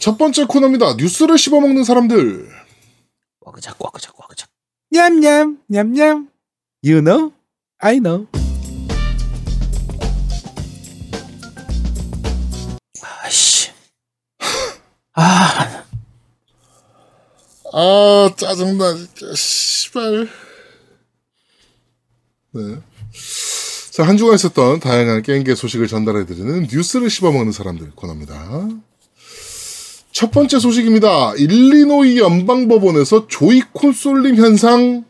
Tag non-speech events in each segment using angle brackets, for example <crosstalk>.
첫 번째 코너입니다. 뉴스를 씹어먹는 사람들. 와그작 와그작 와그작. 냠냠 냠냠. You know, I know. 아씨. <sighs> 아 아, 짜증나, 진짜, 씨발. 네. 자, 한 주간 있었던 다양한 게임계 소식을 전달해드리는 뉴스를 씹어먹는 사람들 코너입니다. 첫 번째 소식입니다. 일리노이 연방법원에서 조이콘 쏠림 현상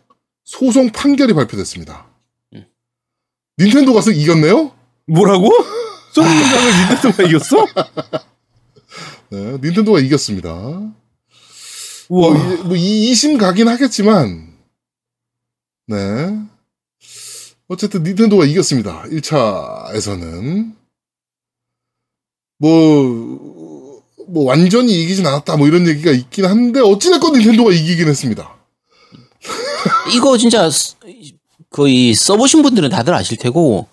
소송 판결이 발표됐습니다. 음. 닌텐도가 쓱 이겼네요? 뭐라고? 쏘는장을 닌텐도가 이겼어? <laughs> 네, 닌텐도가 이겼습니다. 우와. 뭐, 이- 뭐 이, 2심 가긴 하겠지만, 네. 어쨌든 닌텐도가 이겼습니다. 1차에서는. 뭐, 뭐 완전히 이기진 않았다, 뭐 이런 얘기가 있긴 한데, 어찌됐건 닌텐도가 이기긴 했습니다. <laughs> 이거 진짜 스- 거의 써보신 분들은 다들 아실 테고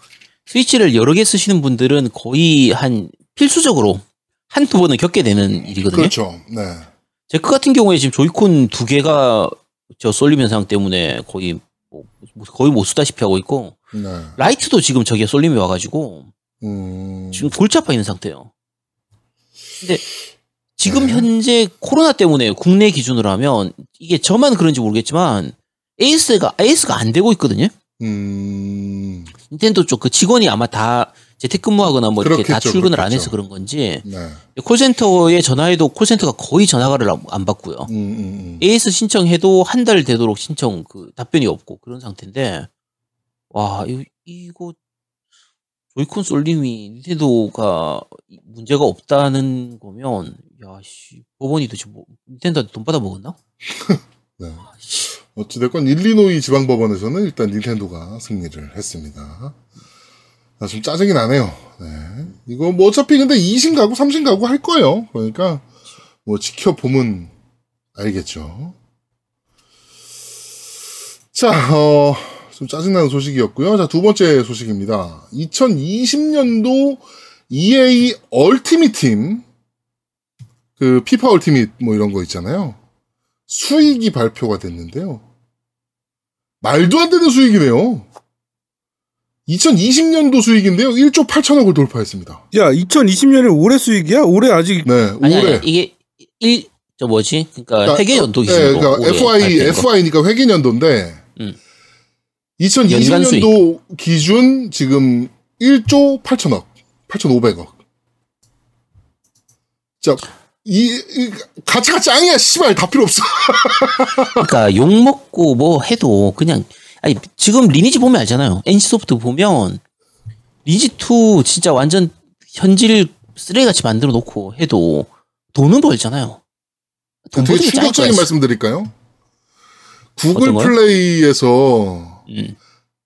스위치를 여러 개 쓰시는 분들은 거의 한 필수적으로 한 두 번은 겪게 되는 일이거든요. 그렇죠. 네. 제거 같은 경우에 지금 조이콘 두 개가 저 쏠림 현상 때문에 거의 뭐- 거의 못 쓰다시피 하고 있고 네. 라이트도 지금 저기에 쏠림이 와가지고 음. 지금 골치 아파 있는 상태예요. 근데 지금 네. 현재 코로나 때문에 국내 기준으로 하면 이게 저만 그런지 모르겠지만 AS가 AS가 안 되고 있거든요. 음. 닌텐도 쪽 그 직원이 아마 다 재택근무하거나 뭐 이렇게 다 그렇겠죠, 출근을 안 그렇겠죠. 해서 그런 건지 네. 콜센터에 전화해도 콜센터가 거의 전화를 안- 안 받고요. 음, 음, 음. AS 신청해도 한 달 되도록 신청 그 답변이 없고 그런 상태인데 와 이거, 이거 조이콘 쏠림이 닌텐도가 문제가 없다는 거면 야씨 법원이 도대체 뭐 닌텐도한테 돈 받아 먹었나? <laughs> 네. 어찌됐건 일리노이 지방법원에서는 일단 닌텐도가 승리를 했습니다. 아, 좀 짜증이 나네요. 네. 이거 뭐 어차피 근데 2신 가고 3신 가고 할 거예요. 그러니까 뭐 지켜보면 알겠죠. 자, 어, 좀 짜증나는 소식이었고요. 자, 두 번째 소식입니다. 2020년도 EA 얼티밋 팀, 그 피파 얼티밋 뭐 이런 거 있잖아요. 수익이 발표가 됐는데요. 말도 안 되는 수익이네요. 2020년도 수익인데요. 1조 8천억을 돌파했습니다. 야, 2020년에 올해 수익이야? 올해 아직 네, 아니 올해. 아니 이게 일저 뭐지? 그러니까 그러니까 회계 연도 네, 기준으로 그러니까 FI. FI니까 회계년도인데, 음. 2020년도 기준 지금 1조 8천억, 8,500억. 자, 이, 이 가치가 짱이야, 씨발. 다 필요 없어. <laughs> 그러니까 욕 먹고 뭐 해도 그냥 아니 지금 리니지 보면 알잖아요. NC 소프트 보면 리니지 2 진짜 완전 현질 쓰레기같이 만들어 놓고 해도 돈은 벌잖아요. 돈 되게. 충격적인 말씀 드릴까요? 구글? 플레이에서 음.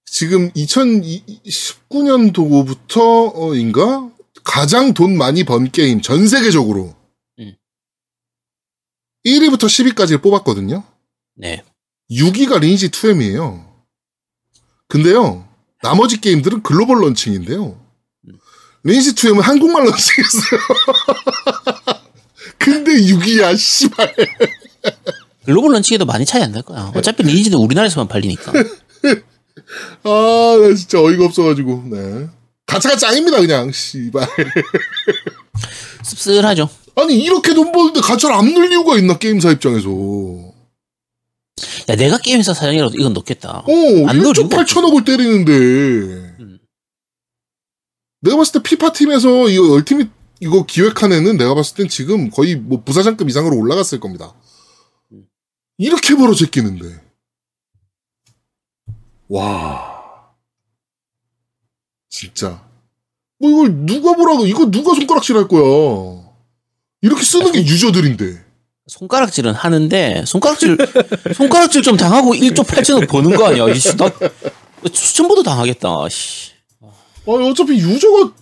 지금 2019년도부터인가 가장 돈 많이 번 게임 전 세계적으로 음. 1위부터 10위까지를 뽑았거든요. 네. 6위가 리니지 2M이에요. 근데요, 나머지 게임들은 글로벌 런칭인데요. 리니지 2M은 한국말 런칭했어요. <laughs> 근데 6위야, 씨발. 글로벌 런칭에도 많이 차이 안 날 거야. 어차피 리니지는 우리나라에서만 팔리니까. <laughs> 아, 나 진짜 어이가 없어가지고, 네. 가차가 짱입니다, 그냥, 씨발. <laughs> 씁쓸하죠. 아니, 이렇게 돈 버는데 가차를 안 넣을 이유가 있나, 게임사 입장에서. 야 내가 게임회사 사장이라도 이건 넣겠다. 어, 안 넣을 1조 이유가 8천억을 때리는데. 음. 내가 봤을 때 피파 팀에서 이거 얼티밋 이거 기획한 애는 내가 봤을 땐 지금 거의 뭐 부사장급 이상으로 올라갔을 겁니다. 음. 이렇게 벌어 제끼는데. 와. 진짜. 뭐 이걸 누가 보라고, 이거 누가 손가락질 할 거야. 이렇게 쓰는 게 유저들인데. 손가락질은 하는데 손가락질 <laughs> 손가락질 좀 당하고 1조 8천억 버는 거 아니야? 이씨 나 추천보도 당하겠다. 씨. 아니, 어차피 유저가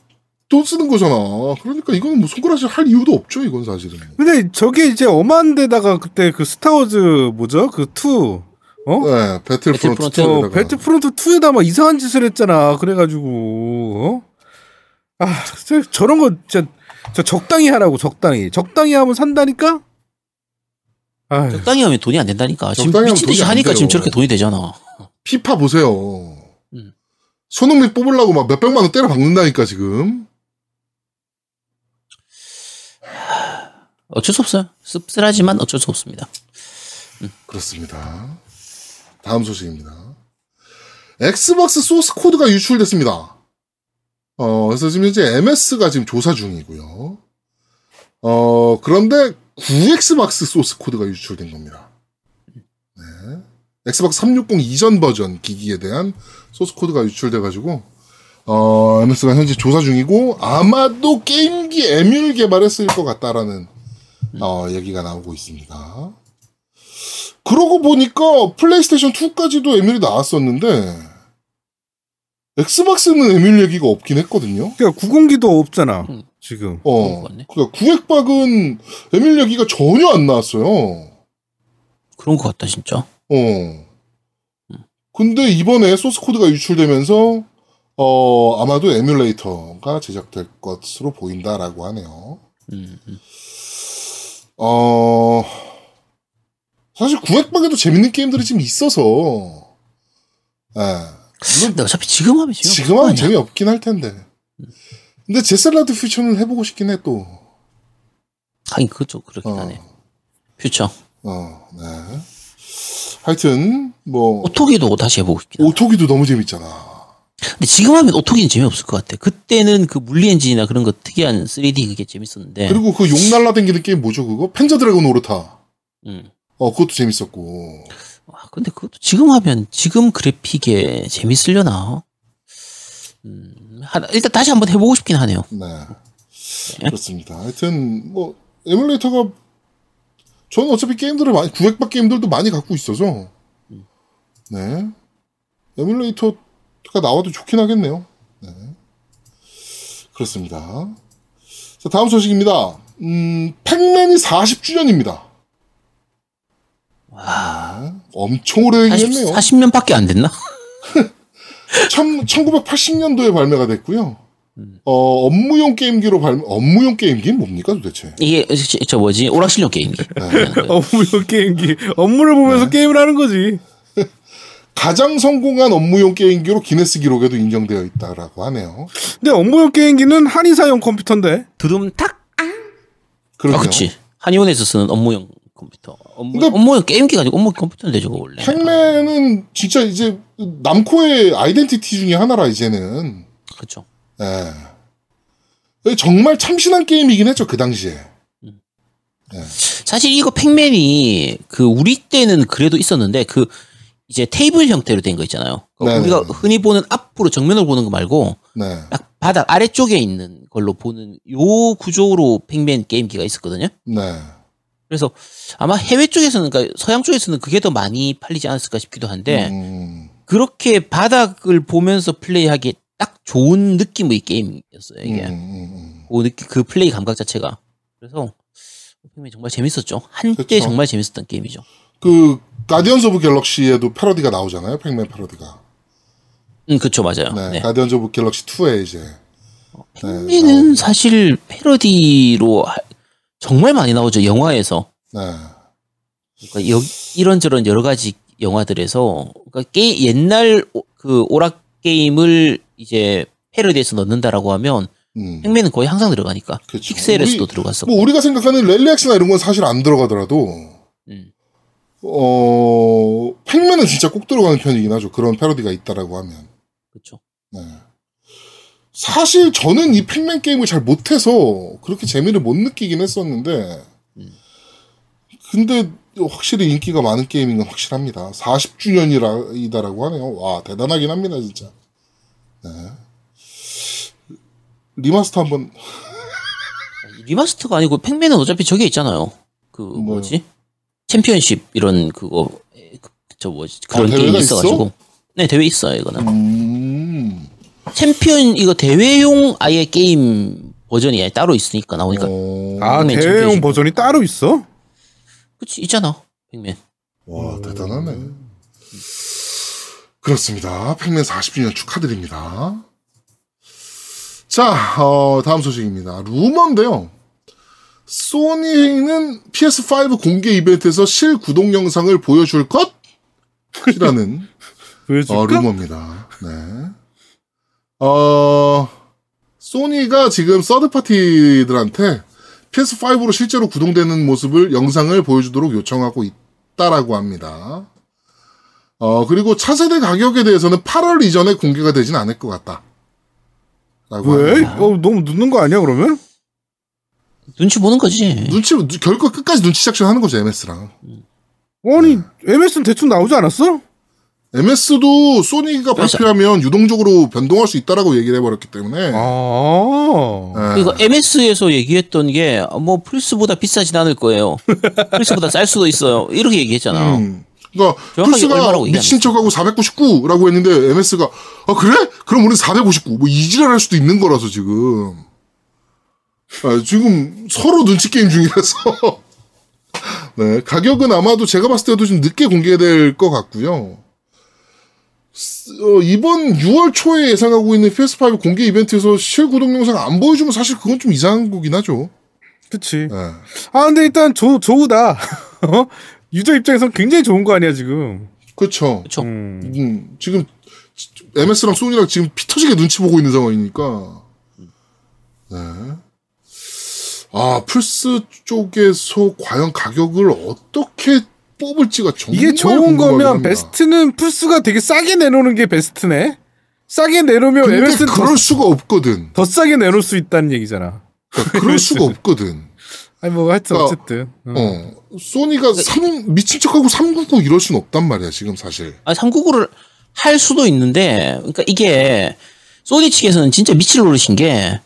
돈 쓰는 거잖아. 그러니까 이거는 뭐 손가락질 할 이유도 없죠, 이건 사실은. 근데 저게 이제 엄한 데다가 그때 그 스타워즈 뭐죠? 그 2. 어? 네, 배틀프론트 배틀프론트. 어, 2에다가. 배틀프론트 2에다 막 이상한 짓을 했잖아. 그래가지고, 어? 아, 저런 거 진짜 저 적당히 하라고 적당히 적당히 하면 산다니까. 아, 적당히 하면 돈이 안 된다니까. 지금 미친 듯이 하니까 지금. 저렇게 돈이 되잖아. 피파 보세요. 음. 손흥민 뽑으려고 막 몇백만 원 때려 박는다니까 지금. 어쩔 수 없어요. 씁쓸하지만 어쩔 수 없습니다. 그렇습니다. 다음 소식입니다. 엑스박스 소스 코드가 유출됐습니다. 어, 그래서 지금 현재 MS가 지금 조사 중이고요. 어, 그런데 구엑스박스 소스 코드가 유출된 겁니다. 네. 엑스박스 360 이전 버전 기기에 대한 소스 코드가 유출돼가지고, 어, MS가 현재 조사 중이고, 아마도 게임기 에뮬 개발에 쓰일 것 같다라는, 어, 얘기가 나오고 있습니다. 그러고 보니까 플레이스테이션 2까지도 에뮬이 나왔었는데 엑스박스는 에뮬 얘기가 없긴 했거든요. 그러니까 구공기도 없잖아 음. 지금. 어, 같네. 그러니까 구엑박은 에뮬 얘기가 전혀 안 나왔어요. 그런 것 같다 진짜. 어. 근데 이번에 소스 코드가 유출되면서 어 아마도 에뮬레이터가 제작될 것으로 보인다라고 하네요. 음, 음. 어 사실 구엑박에도 재밌는 게임들이 좀 있어서 예. 근데 어차피 지금 하면 지금 거 하면. 재미없긴 할 텐데. 근데 제셀라드 퓨처는 해보고 싶긴 해, 또. 하긴 그것도 그렇긴 어, 하네. 퓨처. 어, 네. 하여튼, 뭐, 오토기도 다시 해보고 싶긴. 오토기도 너무 재밌잖아. 근데 지금 하면 오토기는 재미없을 것 같아. 그때는 그 물리 엔진이나 그런 거 특이한 3D 그게 재밌었는데. 그리고 그 용 날라다니는 게임 뭐죠, 그거? Panzer Dragoon Orta. 음. 어, 그것도 재밌었고. 와, 근데 그것도 지금 하면 지금 그래픽에 재밌으려나? 음, 하- 일단 다시 한번 해보고 싶긴 하네요. 네. 그렇습니다. 하여튼, 뭐, 에뮬레이터가, 저는 어차피 게임들을 많이, 구엑박 게임들도 많이 갖고 있어서, 네. 에뮬레이터가 나와도 좋긴 하겠네요. 네. 그렇습니다. 자, 다음 소식입니다. 음, 팩맨이 40주년입니다. 와, 엄청 오래 40, 되겠네요. 40 년밖에 안 됐나? <laughs> 참, 1980년도에 발매가 됐고요. 음. 어, 업무용 게임기로 발매, 업무용 게임기는 뭡니까 도대체? 이게 저, 저 뭐지 오락실용 게임기. 업무용 게임기 업무를 보면서 네. 게임을 하는 거지. <laughs> 가장 성공한 업무용 게임기로 기네스 기록에도 인정되어 있다라고 하네요. 근데 업무용 게임기는 한의사용 컴퓨터인데. 그렇죠. 아, 그치. 한의원에서 쓰는 업무용 컴퓨터. 업무, 업무용 게임기가 아니고 업무 컴퓨터인데 저거 원래. 팩맨은 진짜 이제 남코의 아이덴티티 중에 하나라 이제는. 그렇죠. 예. 정말 참신한 게임이긴 했죠 그 당시에. 사실 이거 팩맨이 그 우리 때는 그래도 있었는데 그 이제 테이블 형태로 된 거 있잖아요. 네네. 우리가 흔히 보는 앞으로 정면으로 보는 거 말고 네. 딱 바닥 아래쪽에 있는 걸로 보는 요 구조로 팩맨 게임기가 있었거든요. 네. 그래서 아마 해외 쪽에서는 그러니까 서양 쪽에서는 그게 더 많이 팔리지 않았을까 싶기도 한데 음, 그렇게 바닥을 보면서 플레이하기 딱 좋은 느낌의 게임이었어요 이게 음, 음, 그, 느낌, 그 플레이 감각 자체가 그래서 Pac-Man 정말 재밌었죠 한때 그쵸. 정말 재밌었던 게임이죠 그 Guardians of Galaxy에도 패러디가 나오잖아요. Pac-Man 패러디가. 음 그쵸 맞아요 네. 네. Guardians of Galaxy 2에 이제 Pac-Man은 사실 패러디로 하- 정말 많이 나오죠 영화에서 네. 그러니까 여- 이런저런 여러 가지 영화들에서 그러니까 게 옛날 오- 그 오락 게임을 이제 패러디해서 넣는다라고 하면 음. 팩맨은 거의 항상 들어가니까 그쵸. 픽셀에서도 우리- 들어갔었고 뭐 우리가 생각하는 렐리엑스나 이런 건 사실 안 들어가더라도 음. 어 팩맨은 진짜 꼭 들어가는 편이긴 하죠. 그런 패러디가 있다라고 하면. 그렇죠 네. 사실 저는 이 팩맨 게임을 잘 못해서 그렇게 재미를 못 느끼긴 했었는데, 음. 근데 확실히 인기가 많은 게임인 건 확실합니다. 40주년이라고 하네요. 와, 대단하긴 합니다, 진짜. 네. 리마스터 한 번, 리마스터가 아니고 Pac-Man은 어차피 저게 있잖아요 그 뭐요? 뭐지 챔피언십 이런 그거 에, 그- 저 뭐지 그런 아, 게임이 있어? 있어가지고 네 대회 있어요 이거는 음, 챔피언 이거 대회용 아예 게임 버전이 아예 따로 있으니까 나오니까 어, 아 대회용 챔피언십. 버전이 따로 있어? 그치 있잖아 Pac-Man 와, 대단하네. 그렇습니다. 팩맨 40주년 축하드립니다. 자, 어, 다음 소식입니다. 루머인데요. 소니는 PS5 공개 이벤트에서 실구동 영상을 보여줄 것? 이라는? <laughs> 어, 루머입니다. 네. 어, 소니가 지금 서드파티들한테 PS5로 실제로 구동되는 모습을 영상을 보여주도록 요청하고 있다라고 합니다. 어, 그리고 차세대 가격에 대해서는 8월 이전에 공개가 되진 않을 것 같다. 라고 왜? 합니다. 어, 너무 늦는 거 아니야 그러면? 눈치 보는 거지. 눈치, 결코 끝까지 눈치 작전 하는 거죠, MS랑. 아니 MS는 대충 나오지 않았어? MS도 소니가 그래서- 발표하면 유동적으로 변동할 수 있다라고 얘기를 해버렸기 때문에. 아. 네. 그러니까 MS에서 얘기했던 게 뭐 플스보다 비싸진 않을 거예요. <laughs> 플스보다 쌀 수도 있어요. 이렇게 얘기했잖아. 음. 그러니까 플스가 미친 척하고 499라고 했는데 MS가 아 그래? 그럼 우리 459. 뭐 이지랄 할 수도 있는 거라서 지금. 아, 지금 서로 눈치 게임 중이라서. <laughs> 네, 가격은 아마도 제가 봤을 때도 좀 늦게 공개될 것 같고요. 스- 어, 이번 6월 초에 예상하고 있는 PS5 공개 이벤트에서 실구동 영상 안 보여주면 사실 그건 좀 이상한 거긴 하죠. 그치. 네. 아 근데 일단 조 좋으다. <laughs> 어? 유저 입장에선 굉장히 좋은 거 아니야 지금. 그렇죠. 그렇죠. 음. 음, 지금 MS랑 소니랑 지금 피 터지게 눈치 보고 있는 상황이니까. 네. 아, 플스 쪽에서 과연 가격을 어떻게 뽑을지가 정말 이게 좋은 거면 합니다. 베스트는 플스가 되게 싸게 내놓는 게 베스트네. 싸게 내놓으면 근데 MS는 더, 그럴 수가 없거든. 더 싸게 내놓을 수 있다는 얘기잖아. 그러니까 그럴 수가 없거든. 아니 뭐 하여튼 그러니까, 어쨌든. 어. 어. 소니가 삼 미친 척하고 399 이럴 순 없단 말이야, 지금 사실. 아, 399를 할 수도 있는데, 그러니까 이게 소니 측에서는 진짜 미칠 노릇인 게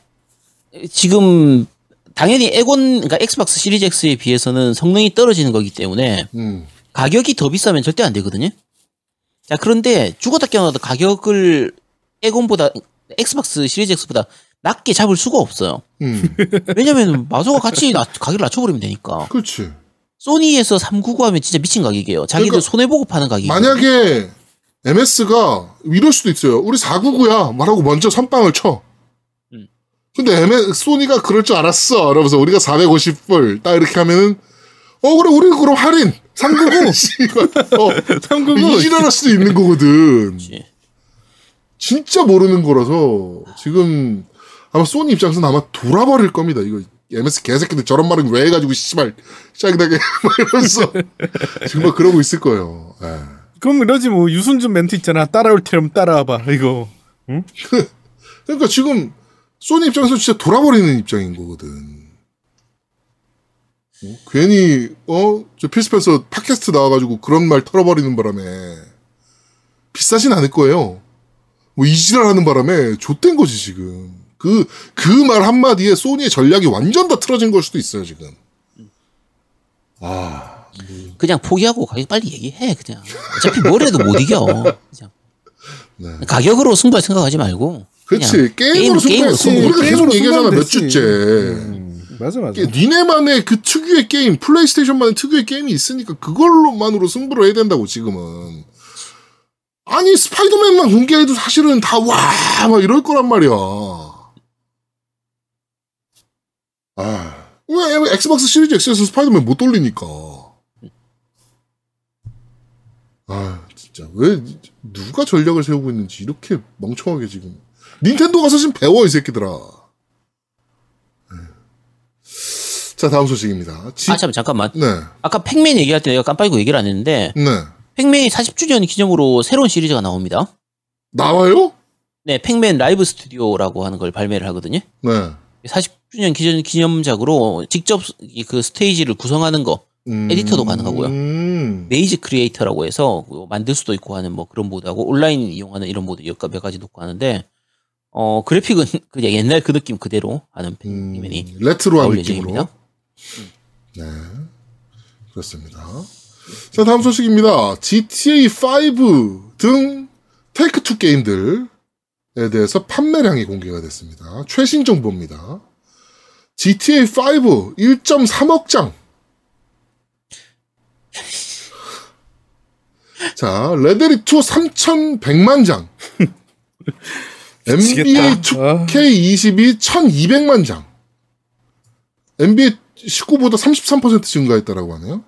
지금 당연히 엑원, 그러니까 Xbox Series X에 비해서는 성능이 떨어지는 거기 때문에 음. 가격이 더 비싸면 절대 안 되거든요. 자, 그런데 죽었다 깨어나도 가격을 에곤보다 엑스박스 시리즈 X보다 낮게 잡을 수가 없어요. 음. <laughs> 왜냐면 마소가 같이 낮- 가격을 낮춰버리면 되니까. 그렇지. 소니에서 399 하면 진짜 미친 가격이에요. 자기들 그러니까 손해 보고 파는 가격이. 만약에 MS가 이럴 수도 있어요. 우리 499야 말하고 먼저 선빵을 쳐. 음. 근데 MS, 소니가 그럴 줄 알았어. 이러면서 우리가 450불 딱 이렇게 하면은 어 그래 우리 그럼 할인 399 <laughs> <laughs> 어, 399. 이질할 수도 있는 거거든. 진짜 모르는 거라서 지금 아마 소니 입장에서는 아마 돌아버릴 겁니다. 이거 MS 개새끼들 저런 말은 왜 해가지고 씨발 <laughs> 막 이러면서 지금 막 그러고 있을 거예요. 예. 그럼 이러지 뭐 유순준 멘트 있잖아. 따라올 테면 따라와봐. 이거. 그러니까 지금 소니 입장에서 진짜 돌아버리는 입장인 거거든. 어? 괜히 어저 필스펜서 팟캐스트 나와가지고 그런 말 털어버리는 바람에 비싸진 않을 거예요. 뭐 이지랄하는 바람에 좆된 거지 지금. 그 그 말 한마디에 소니의 전략이 완전 다 틀어진 걸 수도 있어요 지금. 아 그냥 포기하고 가격 빨리 얘기해 그냥 어차피 뭘 해도 못 이겨 그냥 네. 가격으로 승부할 생각하지 말고 그렇지 게임으로 승부했지. 승부. 우리가 계속 게임으로 얘기하잖아 몇 주째. 음, 맞아 맞아. 니네만의 그 특유의 게임, 플레이스테이션만의 특유의 게임이 있으니까 그걸로만으로 승부를 해야 된다고 지금은. 아니 Spider-Man만 공개해도 사실은 다 와 막 이럴 거란 말이야. 아, 왜 Xbox Series X에서 Spider-Man 못 돌리니까. 아, 진짜 왜 누가 전략을 세우고 있는지 이렇게 멍청하게 지금. 닌텐도 가서 지금 배워 이 새끼들아. 자, 다음 소식입니다. 지- 아 잠깐 잠깐만 네, 아까 Pac-Man 얘기할 때 내가 깜빡이고 얘기를 안 했는데 네. Pac-Man이 40주년 기념으로 새로운 시리즈가 나옵니다 나와요? 네 Pac-Man Live Studio라고 하는 걸 발매를 하거든요 네. 40주년 기념, 기념작으로 직접 이- 그 스테이지를 구성하는 거 음, 에디터도 가능하고요. 음, Maze Creator라고 해서 뭐 만들 수도 있고 하는 뭐 그런 모드하고 온라인 이용하는 이런 모드 몇 가지 놓고 하는데 어 그래픽은 <laughs> 그냥 옛날 그 느낌 그대로 하는 음, Pac-Man이 레트로한 느낌으로. 네. 그렇습니다. 자, 다음 소식입니다. GTA 5 등 Take-Two 게임들에 대해서 판매량이 공개가 됐습니다. 최신 정보입니다. GTA 5 1.3억 장. 자, 레데리 2 3,100만 장. NBA 미치겠다. 2K22 1200만 장. NBA 19보다 33% 증가했다라고 하네요.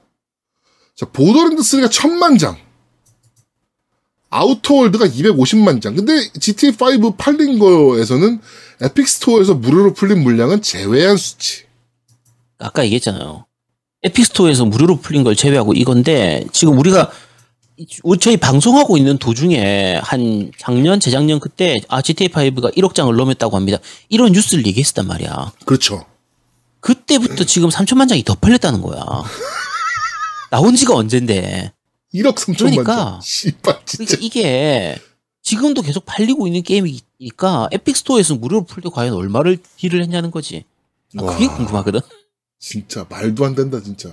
자, Borderlands 3가 1000만 장. Outer Worlds가 250만 장. 근데 GTA5 팔린 거에서는 Epic Store에서 무료로 풀린 물량은 제외한 수치. 아까 얘기했잖아요. Epic Store에서 무료로 풀린 걸 제외하고 이건데 지금 우리가 이- 저희 방송하고 있는 도중에 한 작년 재작년 그때 아 GTA5가 1억 장을 넘었다고 합니다. 이런 뉴스를 얘기했단 말이야. 그렇죠. 그때부터 지금 3천만 장이 더 팔렸다는 거야. 나온 지가 언젠데. 1억 3천만 그러니까. 장. 씨발, 진짜. 그러니까 이게 지금도 계속 팔리고 있는 게임이니까 Epic Store에서 무료로 풀 때 과연 얼마를 딜을 했냐는 거지. 아, 그게 와. 궁금하거든. 진짜 말도 안 된다, 진짜.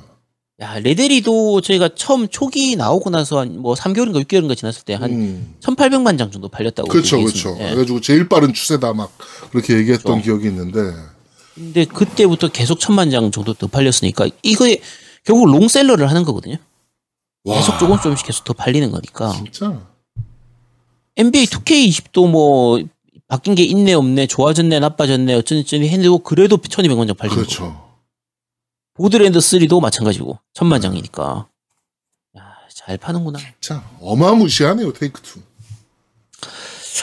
야, 레데리도 저희가 처음 초기 나오고 나서 한 뭐 3개월인가 6개월인가 지났을 때한 음. 1,800만 장 정도 팔렸다고. 그렇죠, 그렇죠. 얘기했었는데. 그래가지고 제일 빠른 추세다 막 그렇게 얘기했던 그렇죠. 기억이 있는데. 근데 그때부터 계속 천만 장 정도 더 팔렸으니까 이거에 결국 롱셀러를 하는 거거든요. 와, 계속 조금 조금씩 계속 더 팔리는 거니까. 진짜. NBA 2K20도 뭐 바뀐 게 있네 없네 좋아졌네 나빠졌네 어쩌니저쩌니 했는데 그래도 1200만 장거 그렇죠. Borderlands 3도 마찬가지고 천만 장이니까 야, 잘 파는구나 자, 어마무시하네요, Take-Two.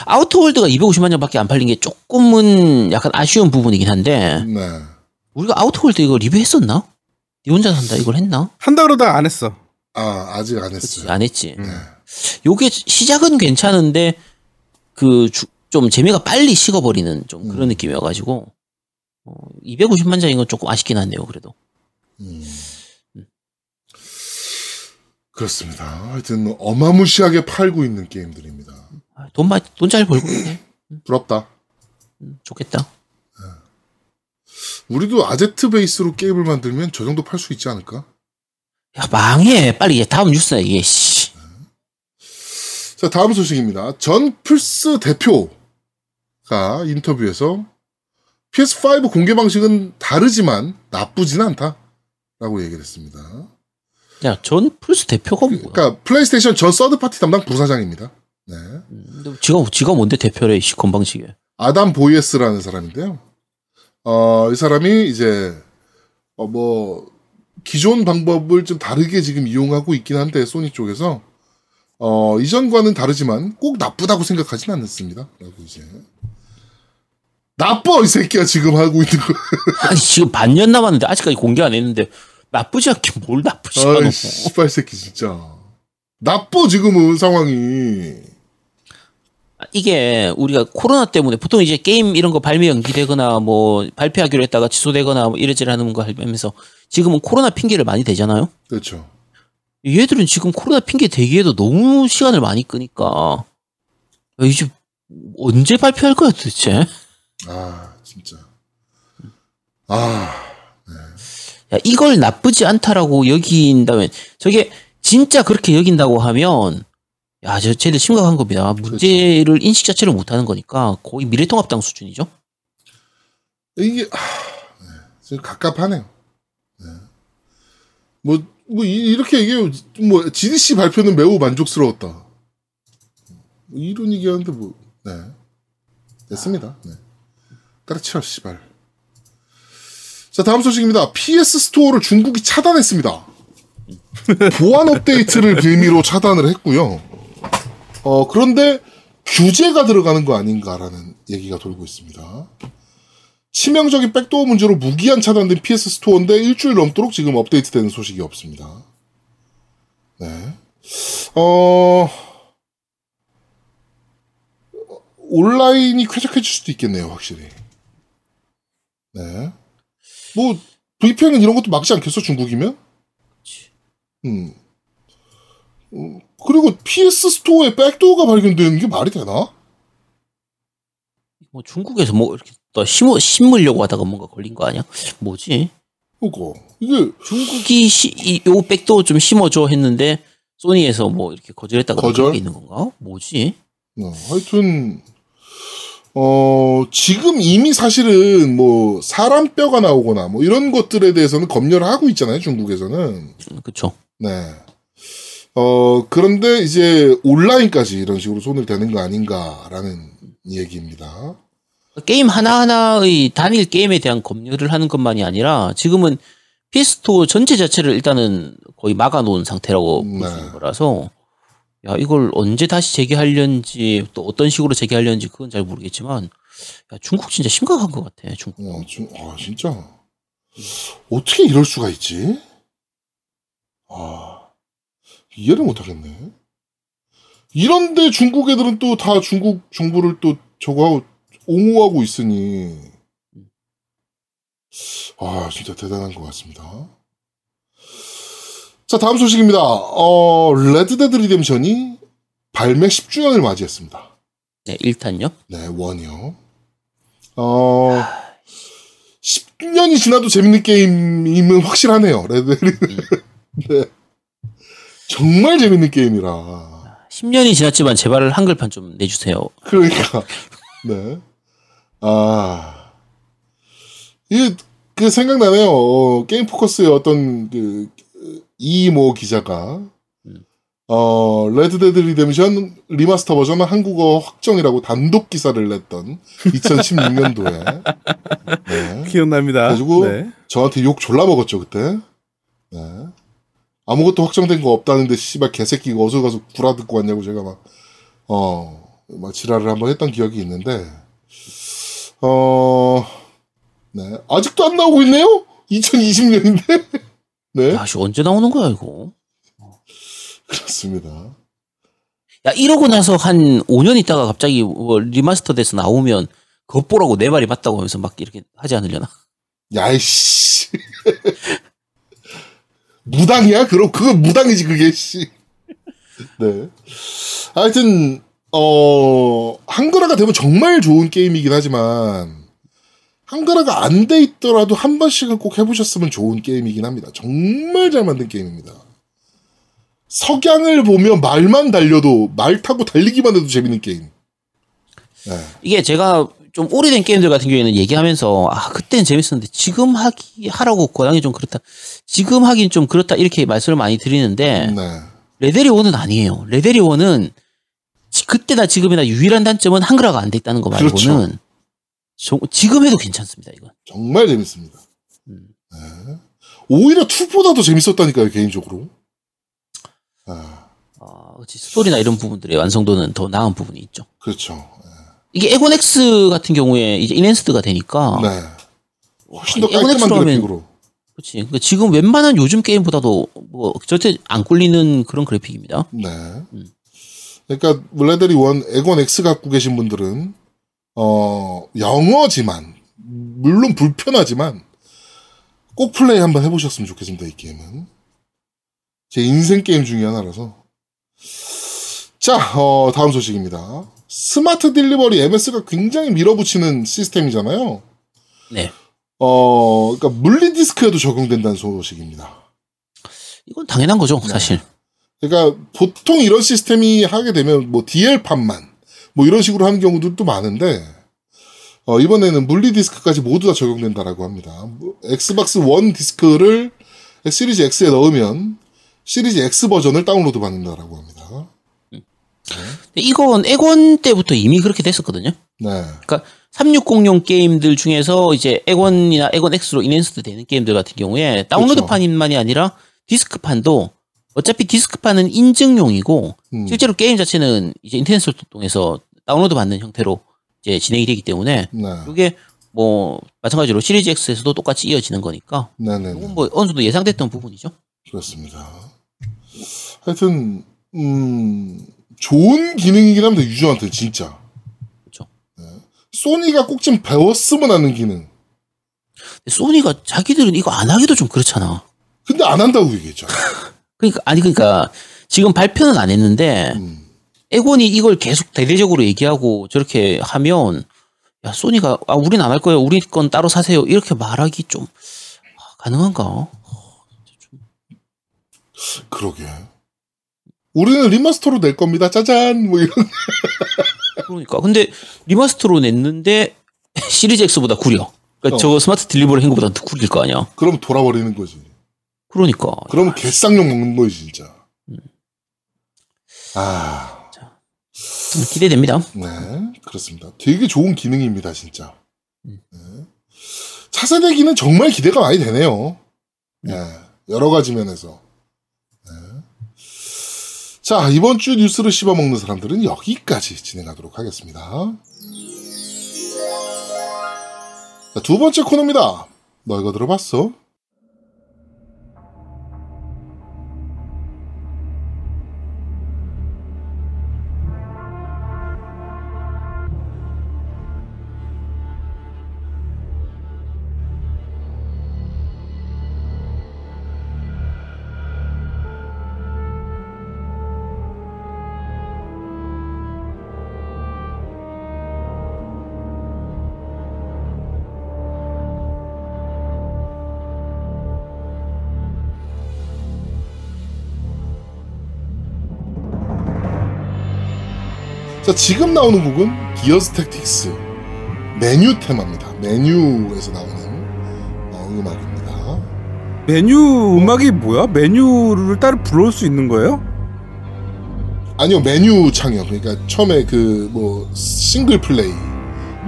Outer Worlds가 250만 장밖에 안 팔린 게 조금은 약간 아쉬운 부분이긴 한데 네. 우리가 Outer Worlds 이거 리뷰했었나? 니 혼자 산다 이걸 했나? 한다 그러다 안 했어. 아, 아직 안 했어요. 안 했지 네. 요게 시작은 괜찮은데 그 좀 재미가 빨리 식어버리는 좀 그런 음. 느낌이어가지고 어, 250만 장인 건 조금 아쉽긴 한데요 그래도 음. 그렇습니다. 하여튼 어마무시하게 팔고 있는 게임들입니다. 아, 돈 많이 돈 잘 벌고 있네 부럽다. 음, 좋겠다 우리도 아제트 베이스로 게임을 만들면 저 정도 팔 수 있지 않을까? 야 망해 빨리 얘 다음 뉴스나 이게 씨 자, 다음 소식입니다. 전 플스 대표가 인터뷰에서 PS5 공개 방식은 다르지만 나쁘진 않다. 라고 얘기를 했습니다. 야, 전 플스 대표가 뭐야? 그러니까 플레이스테이션 전 third party 담당 부사장입니다. 네. 음, 지가 지가 뭔데 대표래 씨 건방지게. 아담 보이에스라는 사람인데요. 어, 이 사람이 이제, 어, 뭐, 기존 방법을 좀 다르게 지금 이용하고 있긴 한데, 소니 쪽에서, 어, 이전과는 다르지만 꼭 나쁘다고 생각하진 않습니다. 라고 이제. 나빠, 이 새끼야, 지금 하고 있는 거. 아니 지금 반년 남았는데 아직까지 공개 안 했는데 나쁘지 않게 뭘 나쁘지 않아. 아이, 씨발 새끼, 진짜. 나빠, 지금은 상황이. 이게 우리가 코로나 때문에 보통 이제 게임 이런 거 발매 연기되거나 뭐 발표하기로 했다가 취소되거나 뭐 이래저래 하는 거 하면서 지금은 코로나 핑계를 많이 대잖아요. 그렇죠. 얘들은 지금 코로나 핑계 대기에도 너무 시간을 많이 끄니까 야, 이제 언제 발표할 거야 도대체? 아, 진짜. 아, 야, 이걸 나쁘지 않다라고 여긴다면 저게 진짜 그렇게 여긴다고 하면 야, 저 쟤들 심각한 겁니다. 문제를 인식 자체를 못 하는 거니까 거의 미래통합당 수준이죠. 이게 아, 네. 갑갑하네요. 네. 뭐, 뭐 이- 이렇게 얘기해요. 뭐 GDC 발표는 매우 만족스러웠다. 뭐 이런 얘기하는데 뭐, 네, 됐습니다. 네. 따라치워 씨발. 자 다음 소식입니다. PS 스토어를 중국이 차단했습니다. 보안 업데이트를 빌미로 차단을 했고요. 어 그런데 규제가 들어가는 거 아닌가라는 얘기가 돌고 있습니다. 치명적인 backdoor 문제로 무기한 차단된 PS 스토어인데 일주일 넘도록 지금 업데이트되는 소식이 없습니다. 네. 어, 온라인이 쾌적해질 수도 있겠네요, 확실히. 네. 뭐, VPN은 이런 것도 막지 않겠어, 중국이면? 음. 음, 그리고 PS 스토어에 백도어가 발견되는 게 말이 되나? 뭐 중국에서 뭐 이렇게 또 심어 심으려고 하다가 뭔가 걸린 거 아니야? 뭐지? 그거. 이게, 중국이 시, 이, 요 백도 좀 심어줘 했는데 소니에서 뭐 이렇게 거절했다가 거절? 있는 건가? 뭐지? 어, 하여튼 어 지금 이미 사실은 뭐 사람 뼈가 나오거나 뭐 이런 것들에 대해서는 검열을 하고 있잖아요 중국에서는 음, 그쵸. 네. 어 그런데 이제 온라인까지 이런 식으로 손을 대는 거 아닌가라는 얘기입니다. 게임 하나하나의 단일 게임에 대한 검열을 하는 것만이 아니라 지금은 PS4 전체 자체를 일단은 거의 막아놓은 상태라고 볼수 네. 거라서 야 이걸 언제 다시 재개하려는지 또 어떤 식으로 재개하려는지 그건 잘 모르겠지만 야, 중국 진짜 심각한 것 같아 중국 어, 중, 아, 진짜. 어떻게 이럴 수가 있지? 아, 이해를 못하겠네. 이런데 중국 애들은 또 다 중국 정부를 또 저거 하고 옹호하고 있으니. 아, 진짜 대단한 것 같습니다. 자, 다음 소식입니다. 어, 레드데드 리뎀션이 발매 10주년을 맞이했습니다. 네 1탄요 네, one이요. 어, 10년이 지나도 재밌는 게임임은 확실하네요. 레데리는. <laughs> 네. 정말 재밌는 게임이라. 10년이 지났지만 제발 한글판 좀 내주세요 그러니까. 네. 아. 이게, 그 생각나네요. 어, 게임 포커스의 어떤 그, 이모 기자가, 어, 레드데드 리뎀션 remaster 버전은 한국어 확정이라고 단독 기사를 냈던 2016년도에. <laughs> 네. 기억납니다. 그래가지고 네. 저한테 욕 졸라 먹었죠, 그때. 네. 아무것도 확정된 거 없다는데, 씨발, 개새끼가 어서 가서 구라 듣고 왔냐고 제가 막, 어, 막 지랄을 한번 했던 기억이 있는데, 어, 네. 아직도 안 나오고 있네요? 2020년인데? 네. 야, 씨, 언제 나오는 거야, 이거? 그렇습니다. 야, 이러고 나서 한 5년 있다가 갑자기 뭐 remaster 돼서 나오면, 그것 보라고 내 말이 맞다고 하면서 막 이렇게 하지 않으려나? 야이씨. <laughs> 무당이야? 그럼 그건 무당이지 그게 씨. 네. 하여튼 어 한글화가 되면 정말 좋은 게임이긴 하지만 한글화가 안 돼 있더라도 한 번씩은 꼭 해보셨으면 좋은 게임이긴 합니다. 정말 잘 만든 게임입니다. 석양을 보며 말만 달려도 말 타고 달리기만 해도 재밌는 게임. 네. 이게 제가 좀 오래된 게임들 같은 경우에는 얘기하면서, 아, 그때는 재밌었는데, 지금 하기, 하라고 고양이 좀 그렇다. 지금 하긴 좀 그렇다. 이렇게 말씀을 많이 드리는데, 네. 레데리 원은 아니에요. 레데리 원은 지- 그때나 지금이나 유일한 단점은 한글화가 안 돼 있다는 거 말고는 그렇죠. 저- 지금 해도 괜찮습니다. 이건. 정말 재밌습니다. 음. 네. 오히려 2보다 더 재밌었다니까요, 개인적으로. 아, 아, 그치. 스토리나 이런 부분들의 완성도는 더 나은 부분이 있죠. 그렇죠. 이게 엑원엑스 같은 경우에 이제 enhanced가 되니까 네. 훨씬 더 깔끔한 그래픽으로. 그렇지. 그러니까 지금 웬만한 요즘 게임보다도 뭐 절대 안 꿀리는 그런 그래픽입니다. 네. 음. 그러니까 레데리 one 엑원 X 갖고 계신 분들은 어 영어지만 물론 불편하지만 꼭 플레이 한번 해보셨으면 좋겠습니다. 이 게임은 제 인생 게임 중에 하나라서. 자, 어, 다음 소식입니다. Smart Delivery MS가 굉장히 밀어붙이는 시스템이잖아요. 네. 어, 그러니까 물리 디스크에도 적용된다는 소식입니다. 이건 당연한 거죠, 네. 사실. 그러니까 보통 이런 시스템이 하게 되면 뭐 DL판만 뭐 이런 식으로 하는 경우들도 많은데 어, 이번에는 물리 디스크까지 모두 다 적용된다라고 합니다. 뭐, 엑스박스 원 디스크를 시리즈 X에 넣으면 시리즈 X 버전을 다운로드 받는다라고 합니다. 근데 이건 엑원 때부터 이미 그렇게 됐었거든요. 네, 360용 게임들 중에서 이제 엑원이나 엑원 X로 enhanced 되는 게임들 같은 경우에 다운로드판만이 아니라 디스크판도 어차피 디스크판은 인증용이고 음, 실제로 게임 자체는 이제 인터넷 을 통해서 다운로드 받는 형태로 이제 진행이 되기 때문에 네, 이게 뭐 마찬가지로 시리즈 X에서도 똑같이 이어지는 거니까 네, 네, 이건 네. 뭐 어느 정도 예상됐던 부분이죠. 그렇습니다. 하여튼 음 좋은 기능이긴 합니다. 유저한테 진짜. 그렇죠. 소니가 꼭 좀 배웠으면 하는 기능. 소니가 자기들은 이거 안 하기도 좀 그렇잖아. 근데 안 한다고 얘기했잖아. <laughs> 그러니까 아니 그러니까 지금 발표는 안 했는데 음. 엑원이 이걸 계속 대대적으로 얘기하고 저렇게 하면 야 소니가 아 우린 안 할 거예요. 우리 건 따로 사세요. 이렇게 말하기 좀 아, 가능한가? 그러게. 우리는 remaster로 낼 겁니다. 짜잔. 뭐 이런. <laughs> 그러니까 근데 remaster로 냈는데 <laughs> 시리즈 X보다 구려. 그러니까 어. 저거 Smart Delivery 한 거보다 더 구릴 거 아니야. 그럼 돌아버리는 거지. 그러니까 그러면 개쌍욕 먹는 거지 진짜. 음. 아. 자. 기대됩니다. 네, 그렇습니다. 되게 좋은 기능입니다, 진짜. 음. 네. 차세대기는 정말 기대가 많이 되네요. 네, 여러 가지 면에서. 네. 자, 이번 주 뉴스를 씹어먹는 사람들은 여기까지 진행하도록 하겠습니다. 자, 두 번째 코너입니다. 너 이거 들어봤어? 지금 나오는 곡은 기어스 택틱스 메뉴 테마입니다. 메뉴에서 나오는 어, 음악입니다. 메뉴 음악이 뭐야? 메뉴를 따로 불러올 수 있는 거예요? 아니요, 메뉴 창이요. 그러니까 처음에 그 뭐 싱글 플레이,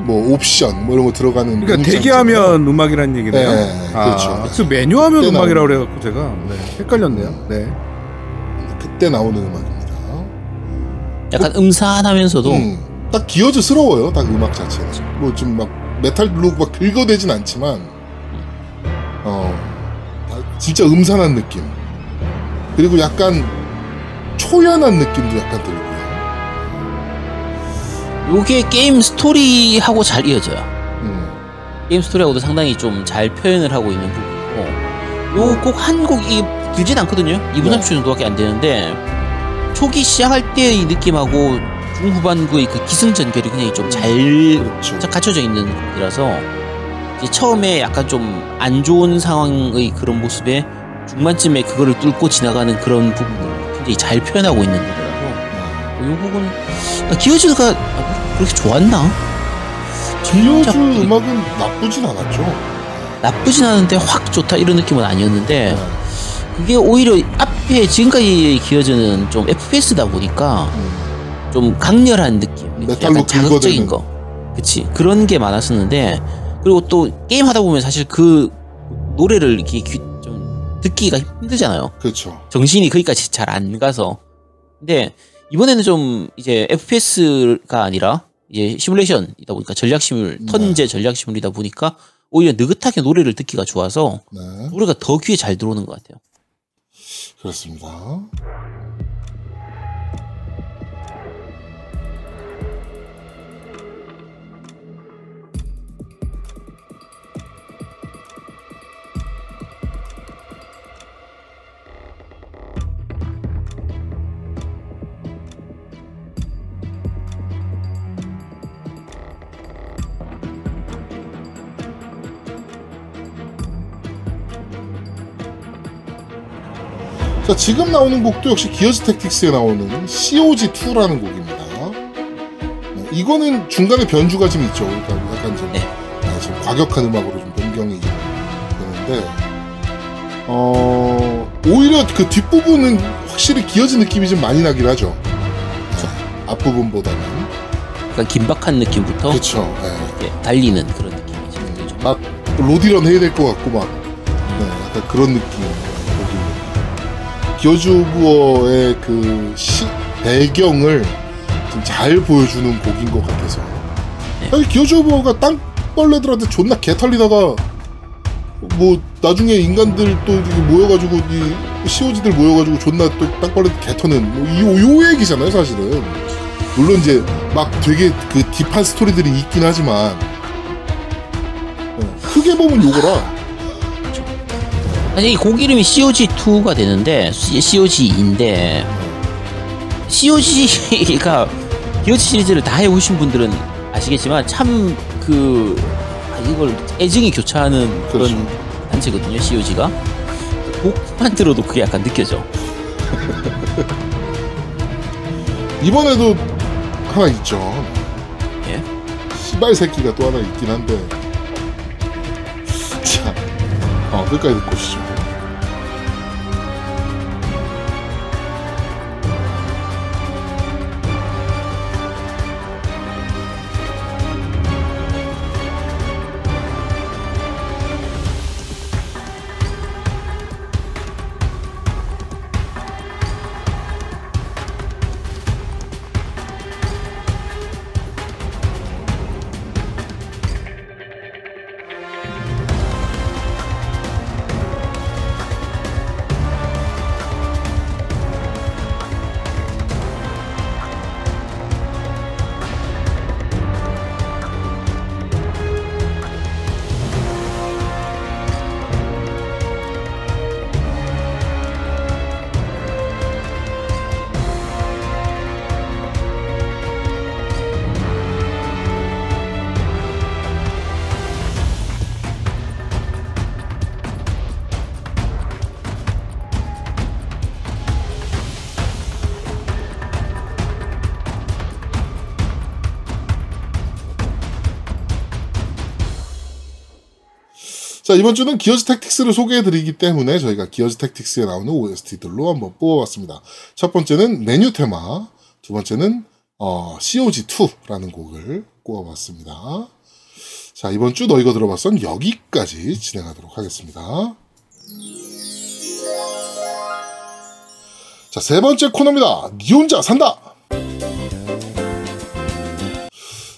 뭐 옵션 뭐 이런 거 들어가는 그러니까 대기하면 음악이란 얘기네요. 네, 아, 그렇죠. 그래서 메뉴하면 그때 음악이라고 나오는- 그래갖고 제가 네, 헷갈렸네요. 네. 그때 나오는 음악입니다. 약간 음산하면서도 음, 딱 기어즈스러워요. 딱 음악 자체는. 뭐좀 막 메탈 블록 막 긁어대진 않지만, 어, 아, 진짜 음산한 느낌. 그리고 약간 초연한 느낌도 약간 들고요. 요게 게임 스토리하고 잘 이어져요. 음, 게임 스토리하고도 상당히 좀 잘 표현을 하고 있는 부분이고 요곡 한 곡이 길진 않거든요. 2분 네. 30초 정도밖에 안 되는데 초기 시작할 때의 느낌하고 중후반부의 그 기승전결이 굉장히 좀잘 그렇죠. 갖춰져 있는 곡이라서 처음에 약간 좀 안 좋은 상황의 그런 모습에 중반쯤에 그거를 뚫고 지나가는 그런 부분을 굉장히 잘 표현하고 있는 노래라서 음. 이 곡은 아, 기어즈가 그렇게 좋았나? 기어즈 진짜 음악은 나쁘진 않았죠. 나쁘진 않은데 확 좋다 이런 느낌은 아니었는데 네. 그게 오히려 앞 에 지금까지 기어즈는 좀 FPS다 보니까 음, 좀 강렬한 느낌 약간 자극적인. 거 그치 그런 게 많았었는데 그리고 또 게임 하다 보면 사실 그 노래를 이렇게 귀- 좀 듣기가 힘들잖아요 그렇죠. 정신이 거기까지 잘 안 가서 근데 이번에는 좀 이제 FPS가 아니라 이제 시뮬레이션이다 보니까 전략 시뮬 네. 턴제 전략 시뮬이다 보니까 오히려 느긋하게 노래를 듣기가 좋아서 네, 노래가 더 귀에 잘 들어오는 것 같아요. 그렇습니다. 자, 지금 나오는 곡도 역시 기어스 택틱스에 나오는 COG2라는 곡입니다. 네, 이거는 중간에 변주가 좀 있죠. 그러니까 약간 좀, 네. 네, 좀 과격한 음악으로 좀 변경이 되는데, 어, 오히려 그 뒷부분은 확실히 기어즈 느낌이 좀 많이 나긴 하죠. 네, 앞부분보다는. 약간 긴박한 느낌부터 그쵸. 네. 달리는 그런 느낌이죠. 막 roadie run 해야 될 것 같고 막 네, 약간 그런 느낌. 기어즈 오브 워의 그 시, 배경을 좀 잘 보여주는 곡인 것 같아서. 네. 사실 기어즈 오브 워가 땅벌레들한테 존나 개털리다가 뭐 나중에 인간들 또 모여가지고 이 COG들 모여가지고 존나 또 땅벌레 개터는 뭐이 요 얘기잖아요 사실은. 물론 이제 막 되게 그 deep한 스토리들이 있긴 하지만. 어, 크게 보면 요거라 아니 이곡 이름이 COG2가 되는데 COG인데 COG가 기어즈 시리즈를 다 해오신 분들은 아시겠지만 참그 이걸 애증이 교차하는 그런 그렇죠. 단체거든요. COG가 곡만 들어도 그게 약간 느껴져. <laughs> 이번에도 하나 있죠 예. 시발 새끼가 또 하나 있긴 한데 자 어, 끝까지 듣고 오시죠 자, 이번 주는 기어즈 택틱스를 소개해드리기 때문에 저희가 기어즈 택틱스에 나오는 OST들로 한번 뽑아봤습니다. 첫 번째는 메뉴 테마, 두 번째는 어, COG2라는 곡을 꼽아봤습니다. 자, 이번 주너 이거 들어봤선 여기까지 진행하도록 하겠습니다. 자, 세 번째 코너입니다. 니 혼자 산다!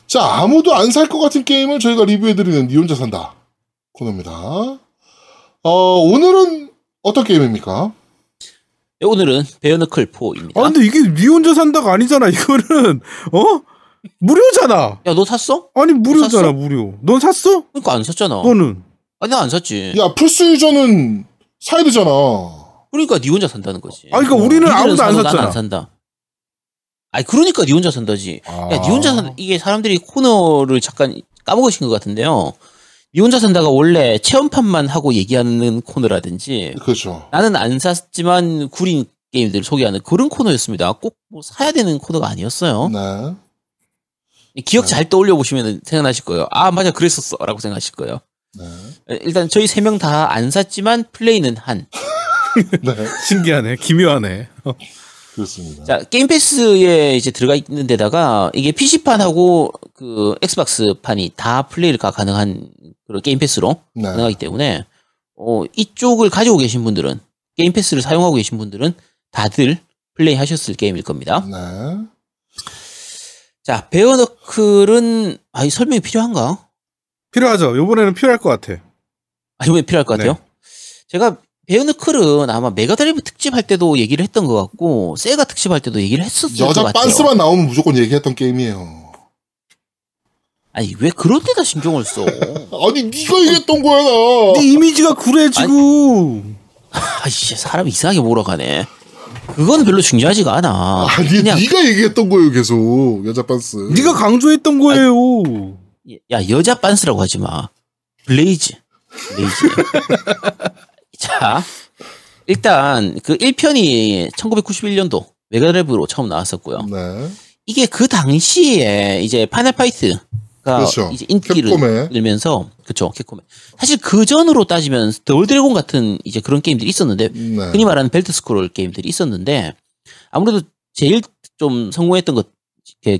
자, 아무도 안 살 것 같은 게임을 저희가 리뷰해드리는 니 혼자 산다 코너입니다. 어, 오늘은 어떤 게임입니까? 네, 오늘은 베어너클 4입니다. 아 근데 이게 니 혼자 산다가 아니잖아. 이거는 어 무료잖아. 야, 너 샀어? 아니 무료잖아 샀어? 무료. 넌 샀어? 그러니까 안 샀잖아. 너는? 아니, 나 안 샀지. 야, 플스 유저는 사야 되잖아. 그러니까 니 혼자 산다는 거지. 아니 그러니까 어, 우리는 아무도 안 샀잖아. 안 산다. 아니, 그러니까 니 혼자 산다지. 아. 야, 니 혼자 산다. 이게 사람들이 코너를 잠깐 까먹으신 것 같은데요. 니 혼자 산다가 원래 체험판만 하고 얘기하는 코너라든지 그렇죠. 나는 안 샀지만 구린 게임들을 소개하는 그런 코너였습니다. 꼭 뭐 사야 되는 코너가 아니었어요. 네. 기억 네. 잘 떠올려 보시면 생각나실 거예요. 아 맞아 그랬었어라고 생각하실 거예요. 네. 일단 저희 세 명 다 안 샀지만 플레이는 한. <laughs> 네. 신기하네. 기묘하네. 그렇습니다. 자 게임 패스에 이제 들어가 있는 데다가 이게 PC판하고 그 엑스박스판이 다 플레이가 가능한 그런 게임 패스로 네. 가능하기 때문에 어 이쪽을 가지고 계신 분들은 게임 패스를 사용하고 계신 분들은 다들 플레이 하셨을 게임일 겁니다. 네. 자 베어너클은 아 이 설명이 필요한가? 필요하죠. 요번에는 필요할 것 같아. 아, 이번에 필요할 것 같아요. 네. 제가 베어너클은 아마 메가드라이브 특집 할 때도 얘기를 했던 것 같고 세가 특집 할 때도 얘기를 했었을 것 여자 같아요. 빤스만 나오면 무조건 얘기했던 게임이에요. 아니 왜 그런 데다 신경을 써? <laughs> 아니 네가 얘기했던 거야 나. 네 이미지가 그래지고. <laughs> 아이씨 사람 이상하게 몰아가네. 그건 별로 중요하지가 않아. 아니 그냥 네가 얘기했던 거예요 계속 여자 빤스. 네가 강조했던 거예요. 야 여자 빤스라고 하지 마. 블레이즈. 블레이즈. <laughs> 자 일단 그 1편이 1991년도 메가드라이브로 처음 나왔었고요. 네. 이게 그 당시에 이제 파이널 파이트가 그렇죠. 이제 인기를. 끌면서 그쵸 캡콤에 사실 그 전으로 따지면 더블 드래곤 같은 이제 그런 게임들이 있었는데 네. 흔히 말하는 벨트 스크롤 게임들이 있었는데 아무래도 제일 좀 성공했던 것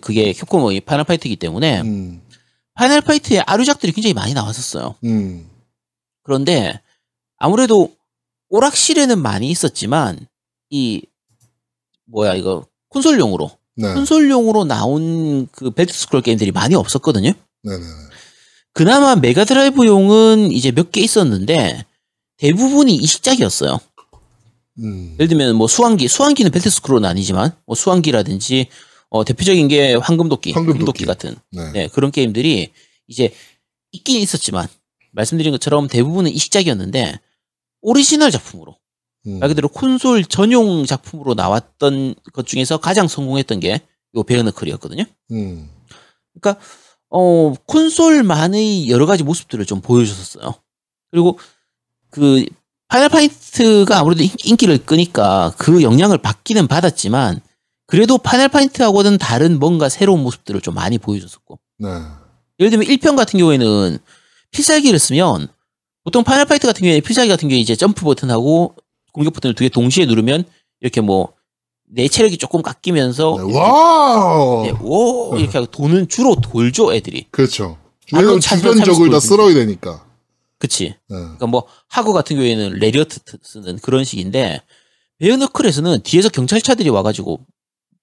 그게- 캡콤의 파이널 파이트이기 때문에 음. 파이널 파이트의 아류작들이 굉장히 많이 나왔었어요. 음. 그런데 아무래도 오락실에는 많이 있었지만 이 뭐야 이거 콘솔용으로 네. 콘솔용으로 나온 그 벨트 스크롤 게임들이 많이 없었거든요. 네네. 그나마 메가드라이브용은 이제 몇 개 있었는데 대부분이 이식작이었어요. 음. 예를 들면 뭐 수왕기, 수왕기는 벨트 스크롤은 아니지만 뭐 수왕기라든지 어 대표적인 게 황금도끼, 황금도끼. 금도끼 같은 네. 네, 그런 게임들이 이제 있긴 있었지만 말씀드린 것처럼 대부분은 이식작이었는데 오리지널 작품으로 음. 말 그대로 콘솔 전용 작품으로 나왔던 것 중에서 가장 성공했던 게 요 베어너클이었거든요. 음. 그러니까 어 콘솔만의 여러 가지 모습들을 좀 보여줬었어요. 그리고 그 파이널 파이트가 아무래도 인- 인기를 끄니까 그 영향을 받기는 받았지만 그래도 파이널 파이트하고는 다른 뭔가 새로운 모습들을 좀 많이 보여줬었고 네. 예를 들면 1편 같은 경우에는 필살기를 쓰면 보통 파이널 파이트 같은 경우에 필살기 같은 경우에 이제 점프 버튼하고 공격 버튼을 두 개 동시에 누르면 이렇게 뭐 내 체력이 조금 깎이면서 네. 와우. 네, 오 이렇게 하고 돈은 주로 돌죠 애들이 그렇죠. 발로 왜냐면 주변 적을 다 쓸어야 되니까. 그치 네. 그러니까 뭐 하고 같은 경우에는 레리어트 쓰는 그런 식인데 베어너클에서는 뒤에서 경찰차들이 와가지고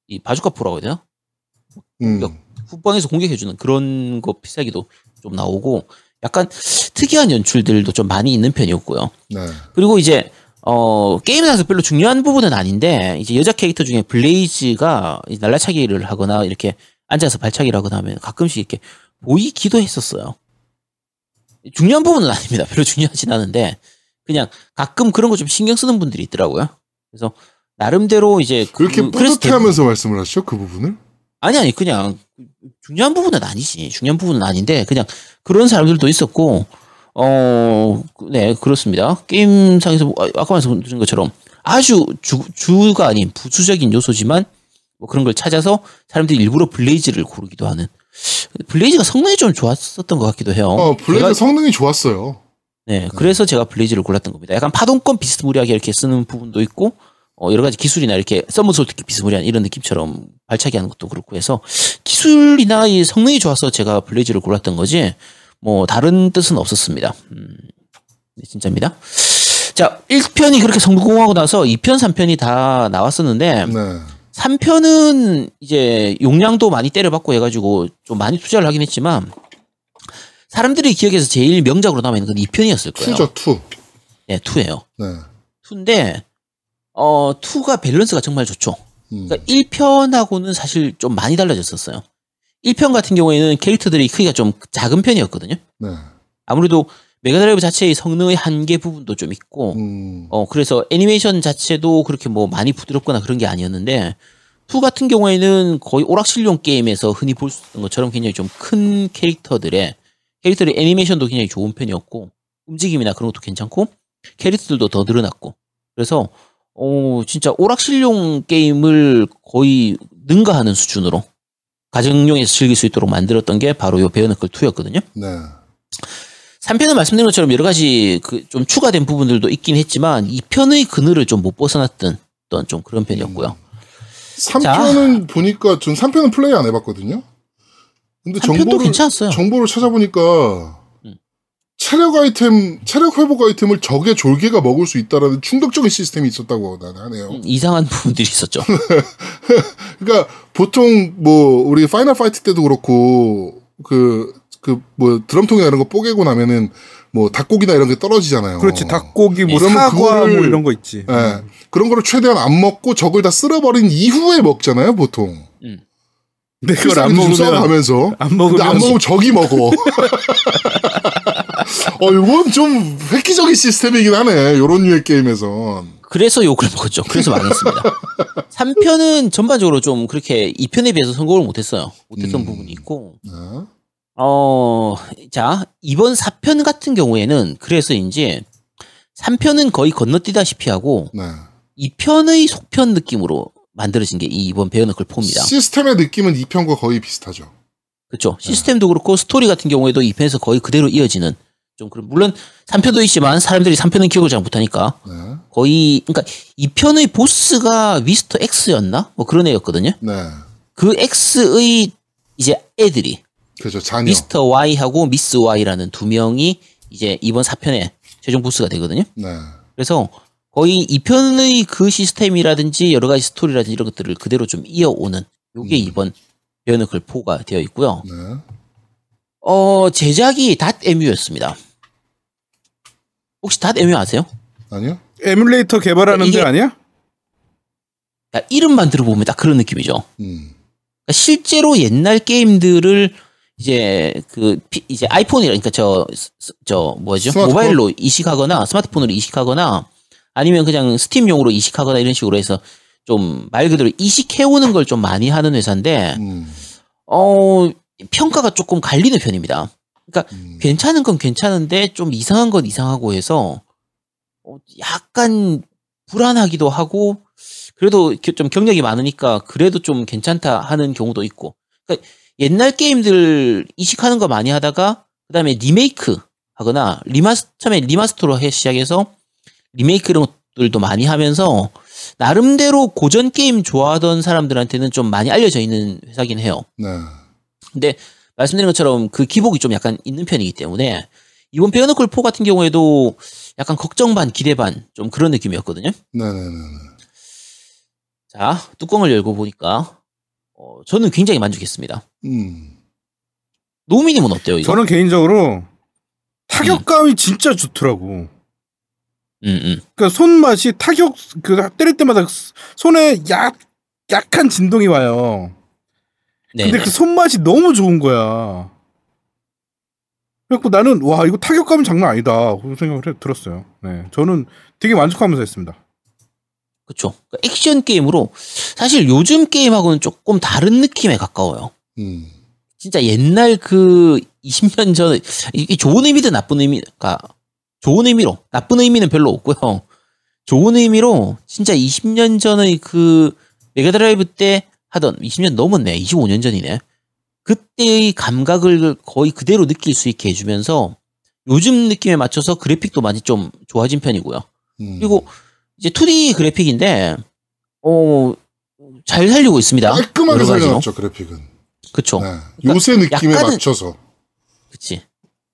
이 바주카 포라고 해야 되나 음. 후방에서 공격해주는 그런 거 필살기도 좀 나오고 약간 특이한 연출들도 좀 많이 있는 편이었고요. 네. 그리고 이제 어 게임에서 별로 중요한 부분은 아닌데 이제 여자 캐릭터 중에 블레이즈가 이 날라차기를 하거나 이렇게 앉아서 발차기를 하거나 하면 가끔씩 이렇게 보이기도 했었어요. 중요한 부분은 아닙니다. 별로 중요하진 않은데 그냥 가끔 그런 거 좀 신경 쓰는 분들이 있더라고요. 그래서 나름대로 이제 왜 이렇게 그- 뿌듯해하면서 말씀을 하시죠 그 부분을? 아니 아니 그냥 중요한 부분은 아니지 중요한 부분은 아닌데 그냥 그런 사람들도 있었고 어 네 그렇습니다 게임상에서 뭐, 아, 아까 말씀드린 것처럼 아주 주, 주가 아닌 부수적인 요소지만 뭐 그런 걸 찾아서 사람들이 일부러 블레이즈를 고르기도 하는 블레이즈가 성능이 좀 좋았었던 것 같기도 해요 어 블레이즈 제가- 성능이 좋았어요. 네, 그래서 제가 블레이즈를 골랐던 겁니다. 약간 파동권 비스무리하게 이렇게 쓰는 부분도 있고, 어, 여러 가지 기술이나 이렇게 somersault 비스무리한 이런 느낌처럼 발차기 하는 것도 그렇고 해서 기술이나 이 성능이 좋아서 제가 블레이즈를 골랐던 거지, 뭐, 다른 뜻은 없었습니다. 음, 네, 진짜입니다. 자, 1편이 그렇게 성공하고 나서 2편, 3편이 다 나왔었는데, 네. 3편은 이제 용량도 많이 때려박고 해가지고 좀 많이 투자를 하긴 했지만, 사람들이 기억에서 제일 명작으로 남아있는 건 2편이었을 거예요. two죠, two. 네, 2예요. 네. 2인데, 어, 2가 밸런스가 정말 좋죠. 음. 그러니까 1편하고는 사실 좀 많이 달라졌었어요. 1편 같은 경우에는 캐릭터들이 크기가 좀 작은 편이었거든요. 네. 아무래도 메가드라이브 자체의 성능의 한계 부분도 좀 있고, 음. 어, 그래서 애니메이션 자체도 그렇게 뭐 많이 부드럽거나 그런 게 아니었는데, 2 같은 경우에는 거의 오락실용 게임에서 흔히 볼 수 있는 것처럼 굉장히 좀 큰 캐릭터들의, 캐릭터의 애니메이션도 굉장히 좋은 편이었고, 움직임이나 그런 것도 괜찮고, 캐릭터들도 더 늘어났고, 그래서, 어, 진짜 오락실용 게임을 거의 능가하는 수준으로 가정용에서 즐길 수 있도록 만들었던 게 바로 요 베어너클 2였거든요. 네. 3편은 말씀드린 것처럼 여러 가지 그 좀 추가된 부분들도 있긴 했지만 2편의 그늘을 좀 못 벗어났던 어떤 좀 그런 편이었고요. 3편은 보니까 전 3편은 플레이 안 해봤거든요. 근데 3편도 정보를 괜찮았어요. 정보를 찾아보니까 음. 체력 아이템, 체력 회복 아이템을 적의 졸개가 먹을 수 있다라는 충격적인 시스템이 있었다고 나- 하네요. 음, 이상한 부분들이 있었죠. <laughs> 그러니까 보통 뭐 우리 파이널 파이트 때도 그렇고 그 그 뭐 드럼통이나 이런 거 뽀개고 나면은 뭐 닭고기나 이런 게 떨어지잖아요. 그렇지 닭고기 뭐 그러면 사과 그거를- 뭐 이런 거 있지. 예. 그런 거를 최대한 안 먹고 적을 다 쓸어버린 이후에 먹잖아요, 보통. 음. 근데 그걸 안 필살기 좀 먹으면 싸워가면서. 안 먹으면 안 먹으면 적이 먹어. <laughs> 어, 이건 좀 획기적인 시스템이긴 하네. 요런 류의 게임에선. 그래서 욕을 먹었죠. 그래서 망했습니다. <laughs> 3편은 전반적으로 좀 그렇게 2편에 비해서 성공을 못했어요. 못했던 음. 부분이 있고. 네. 어, 자, 이번 4편 같은 경우에는 그래서인지 3편은 거의 건너뛰다시피 하고 네. 2편의 속편 느낌으로 만들어진 게 이 이번 베어너클 4입니다. 시스템의 느낌은 2편과 거의 비슷하죠. 그렇죠. 시스템도 그렇고 스토리 같은 경우에도 2편에서 거의 그대로 이어지는 좀 그런 물론 3편도 있지만 사람들이 3편은 기억을 잘 못하니까 네. 거의 그러니까 2편의 보스가 미스터 X였나? 뭐 그런 애였거든요. 네. 그 X의 이제 애들이 그죠. 자녀. 미스터 Y하고 미스 Y라는 두 명이 이제 이번 4편의 최종 보스가 되거든요. 네. 그래서 거의 2편의 그 시스템이라든지 여러 가지 스토리라든지 이런 것들을 그대로 좀 이어오는 요게 음. 이번 베어너클 4가 되어 있고요. 네. 어, 제작이 Dotemu였습니다. 혹시 Dotemu 아세요? 아니요? 에뮬레이터 개발하는 데 아니야? 야, 이름만 들어보면 딱 그런 느낌이죠. 음. 그러니까 실제로 옛날 게임들을 이제 그 피- 이제 아이폰이라 그러니까 저 저 뭐죠 스마트폰? 모바일로 이식하거나 스마트폰으로 이식하거나 아니면 그냥 스팀용으로 이식하거나 이런 식으로 해서 좀 말 그대로 이식해오는 걸 좀 많이 하는 회사인데 음. 어 평가가 조금 갈리는 편입니다. 그러니까 음. 괜찮은 건 괜찮은데 좀 이상한 건 이상하고 해서 어, 약간 불안하기도 하고 그래도 겨- 좀 경력이 많으니까 그래도 좀 괜찮다 하는 경우도 있고 그러니까 옛날 게임들 이식하는 거 많이 하다가 그 다음에 리메이크 하거나 리마스 처음에 리마스터로 해 시작해서 리메이크 이런 것들도 많이 하면서 나름대로 고전 게임 좋아하던 사람들한테는 좀 많이 알려져 있는 회사긴 해요. 네. 근데 말씀드린 것처럼 그 기복이 좀 약간 있는 편이기 때문에 이번 베어너클 4 같은 경우에도 약간 걱정 반 기대 반 좀 그런 느낌이었거든요. 네네네. 자 뚜껑을 열고 보니까 어, 저는 굉장히 만족했습니다. 음. 노미님은 어때요 이거? 저는 개인적으로 타격감이 진짜 좋더라고. 음, 음. 그러니까 손맛이 타격 그 때릴 때마다 손에 약 약한 진동이 와요. 네. 근데 그 손맛이 너무 좋은 거야. 그래갖고 나는 와 이거 타격감은 장난 아니다 그런 생각을 해- 들었어요. 네, 저는 되게 만족하면서 했습니다. 그렇죠. 액션 게임으로 사실 요즘 게임하고는 조금 다른 느낌에 가까워요. 음. 진짜 옛날 그 20년 전에 이게 좋은 의미든 나쁜 의미가 좋은 의미로 나쁜 의미는 별로 없고요. 좋은 의미로 진짜 20년 전의 그 메가드라이브 때 하던 20년 넘었네. 25년 전이네. 그때의 감각을 거의 그대로 느낄 수 있게 해주면서 요즘 느낌에 맞춰서 그래픽도 많이 좀 좋아진 편이고요. 음. 그리고 이제 2D 그래픽인데 어, 잘 살리고 있습니다. 깔끔하게. 살려놨죠 그래픽은. 그쵸. 네. 요새 느낌에 약간은- 맞춰서. 그치.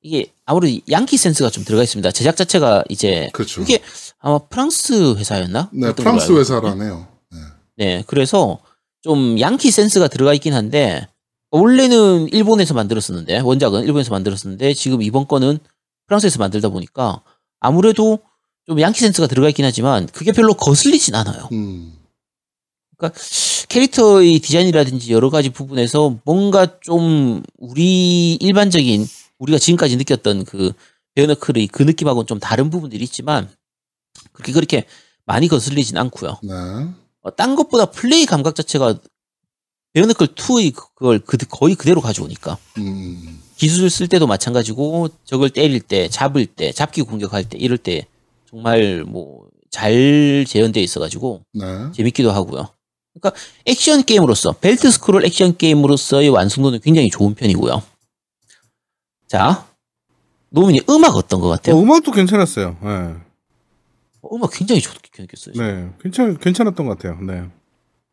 이게 아무래도 양키 센스가 좀 들어가 있습니다. 제작 자체가 이제 그렇죠. 이게 아마 프랑스 회사였나? 네, 프랑스. 회사라네요. 네. 네, 그래서 좀 양키 센스가 들어가 있긴 한데 원래는 일본에서 만들었었는데 원작은 일본에서 만들었었는데 지금 이번 거는 프랑스에서 만들다 보니까 아무래도 좀 양키 센스가 들어가 있긴 하지만 그게 별로 거슬리진 않아요. 음. 그러니까 캐릭터의 디자인이라든지 여러 가지 부분에서 뭔가 좀 우리 일반적인 우리가 지금까지 느꼈던 그 베어너클의 그 느낌하고는 좀 다른 부분들이 있지만 그렇게 그렇게 많이 거슬리진 않고요. 네. 어, 딴 것보다 플레이 감각 자체가 베어너클 2의 그걸 그, 거의 그대로 가져오니까 음. 기술을 쓸 때도 마찬가지고 적을 때릴 때 잡을 때 잡기 공격할 때 이럴 때 정말 뭐 잘 재현되어 있어가지고 네. 재밌기도 하고요. 그러니까 액션 게임으로서 벨트 스크롤 액션 게임으로서의 완성도는 굉장히 좋은 편이고요. 자, 노민이 음악 어떤 것 같아요? 어, 음악도 괜찮았어요. 네. 어, 음악 굉장히 좋게 느꼈어요. 네. 괜찮 괜찮았던 것 같아요. 네.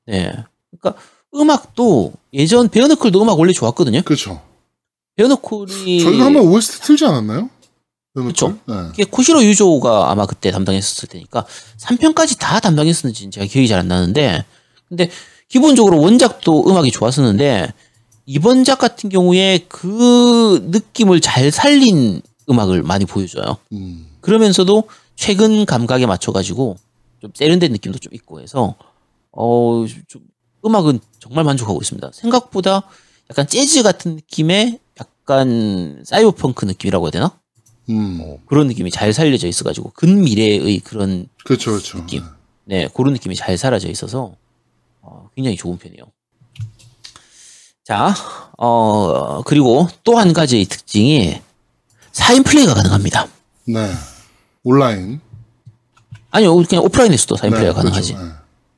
네. 그러니까 음악도 예전 베어너클도 음악 원래 좋았거든요. 그렇죠. 베어너클이 저희가 한번 OST 틀지 않았나요? 그쵸. 네. 이게 코시로 유조가 아마 그때 담당했었을 테니까 3편까지 다 담당했었는지 제가 기억이 잘 안 나는데 근데 기본적으로 원작도 음악이 좋았었는데 이번 작 같은 경우에 그 느낌을 잘 살린 음악을 많이 보여줘요. 음. 그러면서도 최근 감각에 맞춰가지고 좀 세련된 느낌도 좀 있고 해서 어, 좀 음악은 정말 만족하고 있습니다. 생각보다 약간 재즈 같은 느낌의 약간 사이버펑크 느낌이라고 해야 되나? 음. 그런 느낌이 잘 살려져 있어가지고 근미래의 그런 그렇죠, 그렇죠. 느낌. 네 그런 느낌이 잘 사라져 있어서 어, 굉장히 좋은 편이에요. 자, 어 그리고 또 한 가지의 특징이 4인 플레이가 가능합니다. 네. 온라인. 아니요, 그냥 오프라인에서도 4인 플레이가 가능하지. 그렇죠.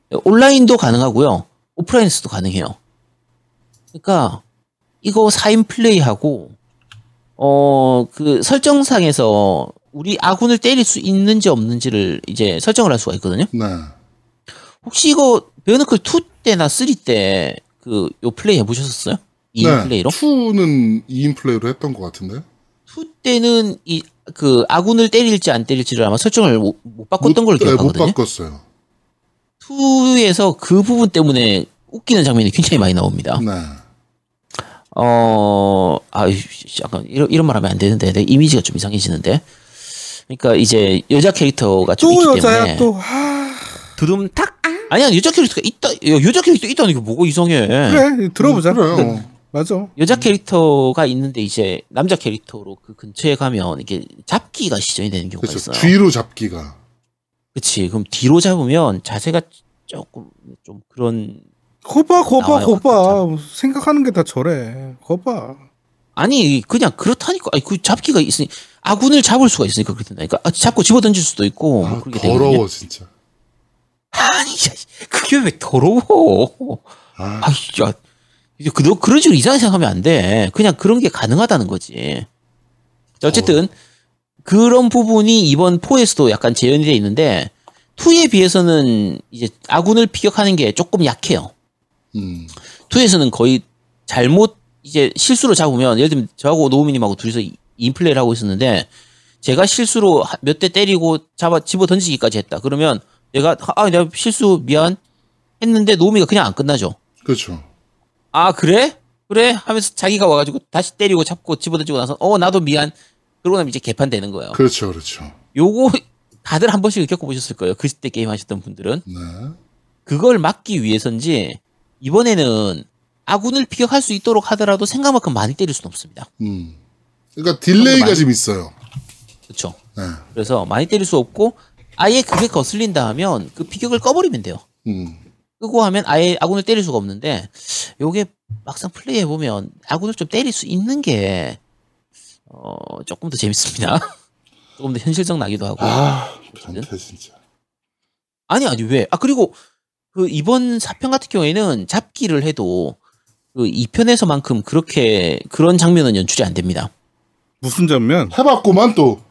네. 온라인도 가능하고요. 오프라인에서도 가능해요. 그러니까 이거 4인 플레이하고 어 그 설정상에서 우리 아군을 때릴 수 있는지 없는지를 이제 설정을 할 수가 있거든요. 네. 혹시 이거 베어너클 2 때나 3 때 그 요 플레이 해보셨었어요? 2인 네. 플레이로? 2는 2인 플레이로 했던 것 같은데. 2 때는 이 그 아군을 때릴지 안 때릴지를 아마 설정을 못, 못 바꿨던 걸로 못, 네, 못 기억하거든요. 바꿨어요. 2에서 그 부분 때문에 웃기는 장면이 굉장히 많이 나옵니다. 네. 어, 아, 약간 이런, 이런 말 하면 안 되는데, 내 이미지가 좀 이상해지는데. 그러니까 이제 여자 캐릭터가 좀또 있기 여자야 때문에 또. 아, 두둠 탁. 아니야 여자 캐릭터가 있다. 야, 여자 캐릭터 있다는 게 뭐가 이상해? 그래 들어보자. 음, 그래요. 네, 맞아. 여자 캐릭터가 있는데 이제 남자 캐릭터로 그 근처에 가면 이게 잡기가 시전이 되는 경우가 그렇죠. 있어요. 뒤로 잡기가. 그치. 그럼 뒤로 잡으면 자세가 조금 좀 그런 거봐 거봐 거봐. 생각하는 게 다 저래. 거봐. 아니 그냥 그렇다니까. 아니 그 잡기가 있으니 아군을 잡을 수가 있으니까 그렇게 된다니까. 아, 잡고 집어 던질 수도 있고 뭐 아, 그렇게 되거든요. 더러워 진짜. 아니, 야, 그게 왜 더러워? 아, 아, 야, 이제 그, 너 그런 식으로 이상하게 생각하면 안 돼. 그냥 그런 게 가능하다는 거지. 자, 어쨌든, 그런 부분이 이번 4에서도 약간 재현이 돼 있는데, 2에 비해서는 이제 아군을 피격하는 게 조금 약해요. 음. 2에서는 거의 잘못, 이제 실수로 잡으면, 예를 들면 저하고 노우미님하고 둘이서 인플레이를 하고 있었는데, 제가 실수로 몇 대 때리고 잡아, 집어 던지기까지 했다. 그러면 얘가, 아, 내가 실수 미안 했는데 노우미가 그냥 안 끝나죠. 그렇죠. 아 그래? 그래? 하면서 자기가 와가지고 다시 때리고 잡고 집어던지고 나서 어 나도 미안 그러고 나면 이제 개판되는 거예요. 그렇죠, 그렇죠. 요거 다들 한 번씩 겪어보셨을 거예요. 그때 게임 하셨던 분들은 네. 그걸 막기 위해서인지 이번에는 아군을 피격할 수 있도록 하더라도 생각만큼 많이 때릴 수는 없습니다. 음. 그러니까 delay가 많이- 좀 있어요. 그렇죠. 네. 그래서 많이 때릴 수 없고 아예 그게 거슬린다 하면 그 피격을 꺼버리면 돼요. 음. 끄고 하면 아예 아군을 때릴 수가 없는데 요게 막상 플레이해 보면 아군을 좀 때릴 수 있는 게 어, 조금 더 재밌습니다. <laughs> 조금 더 현실성 나기도 하고. 아. 변태 진짜. 아니 아니 왜? 아 그리고 그 이번 사편 같은 경우에는 잡기를 해도 그 2편에서만큼 그렇게 그런 장면은 연출이 안 됩니다. 무슨 장면? 해봤구만 또.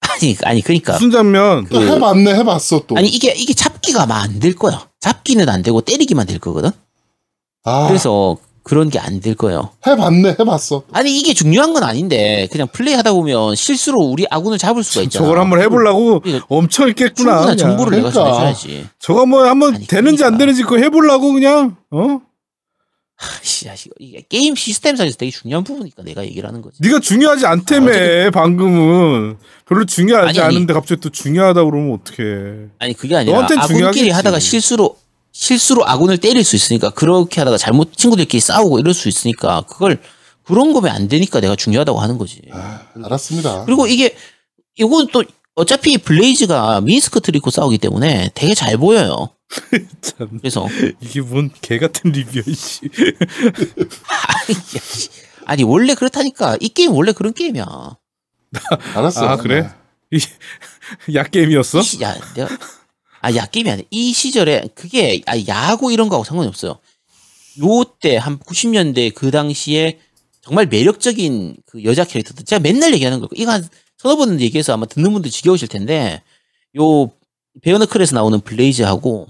아니 아니 그러니까 무슨 장면? 또 해봤네 해봤어 또. 아니 이게 이게 잡 기가 아마 안될 거야. 잡기는 안 되고 때리기만 될 거거든. 아, 그래서 그런 게 안 될 거예요. 해봤네 해봤어. 아니 이게 중요한 건 아닌데 그냥 플레이 하다 보면 실수로 우리 아군을 잡을 수가 있잖아. 저걸 한번 해보려고 이거 엄청 있겠구나. 충분한. 정보를 내가 그러니까. 전해줘야지. 저거 뭐 한번 아니, 되는지 안 그러니까. 되는지 그거 해보려고 그냥 어? 씨, 야, 이거- 이게 게임 시스템상에서 되게 중요한 부분이니까 내가 얘기를 하는 거지. 네가 중요하지 않다며 방금은 별로 중요하지 아니, 아니. 않은데 갑자기 또 중요하다 그러면 어떡해? 아니 그게 아니라 너한텐 아군끼리 중요하겠지. 하다가 실수로 실수로 아군을 때릴 수 있으니까 그렇게 하다가 잘못 친구들끼리 싸우고 이럴 수 있으니까 그걸 그런 거면 안 되니까 내가 중요하다고 하는 거지. 아, 알았습니다. 그리고 이게 이건 또 어차피 블레이즈가 미니스커트 입고 싸우기 때문에 되게 잘 보여요. <laughs> 참 그래서 이게 뭔 개 같은 리뷰야 이씨. 아니, 야, 씨. <laughs> 아니 원래 그렇다니까 이 게임 원래 그런 게임이야. <laughs> 알았어. 아 그래? 야 게임이었어? 이 시- 야, 내가 아, 야 게임이 아니야. 이 시절에 그게 아, 야하고 이런 거하고 상관이 없어요. 요때 한 90년대 그 당시에 정말 매력적인 그 여자 캐릭터들 제가 맨날 얘기하는 거 이거 한 서너 번 얘기해서 아마 듣는 분들 지겨우실 텐데 요 베어너클에서 나오는 블레이즈하고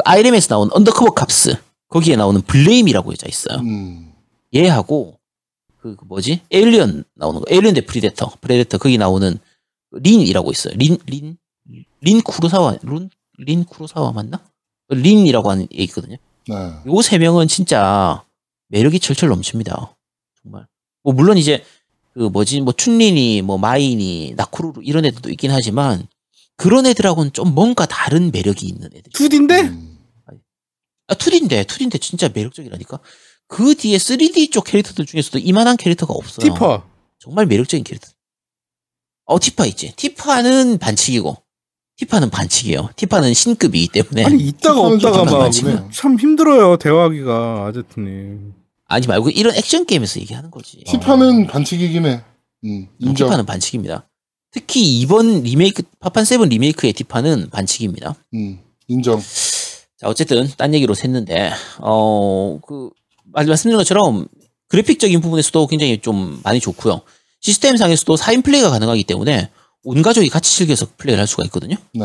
그 아이렘에서 나오는 언더커버 캅스. 거기에 나오는 블레임이라고 여자 있어요. 음, 얘하고 그, 그 뭐지? 에일리언 나오는 거. 에일리언 대 프리데터. 프레데터 거기 나오는 린이라고 있어요. 린 린 린 쿠로사와 룬, 린 쿠로사와 맞나? 린이라고 하는 애 있거든요. 네. 요세 명은 진짜 매력이 철철 넘칩니다. 정말. 뭐 물론 이제 그 뭐지? 뭐 춘린이 뭐 마인이 나쿠루루 이런 애들도 있긴 하지만 그런 애들하고는 좀 뭔가 다른 매력이 있는 애들 2D인데? 음, 아, 2D인데, 2D인데 진짜 매력적이라니까? 그 뒤에 3D 쪽 캐릭터들 중에서도 이만한 캐릭터가 없어요. 티파. 정말 매력적인 캐릭터. 어, 티파 있지. 티파는 반칙이고, 티파는 반칙이에요. 티파는 신급이기 때문에. 아니 아니, 있다가 없다가 좀 막. 참 힘들어요 대화하기가 아제트님. 말고 이런 액션 게임에서 얘기하는 거지. 티파는 반칙이긴 해. 음, 인정. 티파는 반칙입니다. 특히 이번 리메이크, 파판 세븐 리메이크의 티파는 반칙입니다. 음, 인정. 자, 어쨌든, 딴 얘기로 샜는데, 어, 그, 말- 말씀드린 것처럼, 그래픽적인 부분에서도 굉장히 좀 많이 좋고요. 시스템상에서도 4인 플레이가 가능하기 때문에, 온 가족이 같이 즐겨서 플레이를 할 수가 있거든요. 네.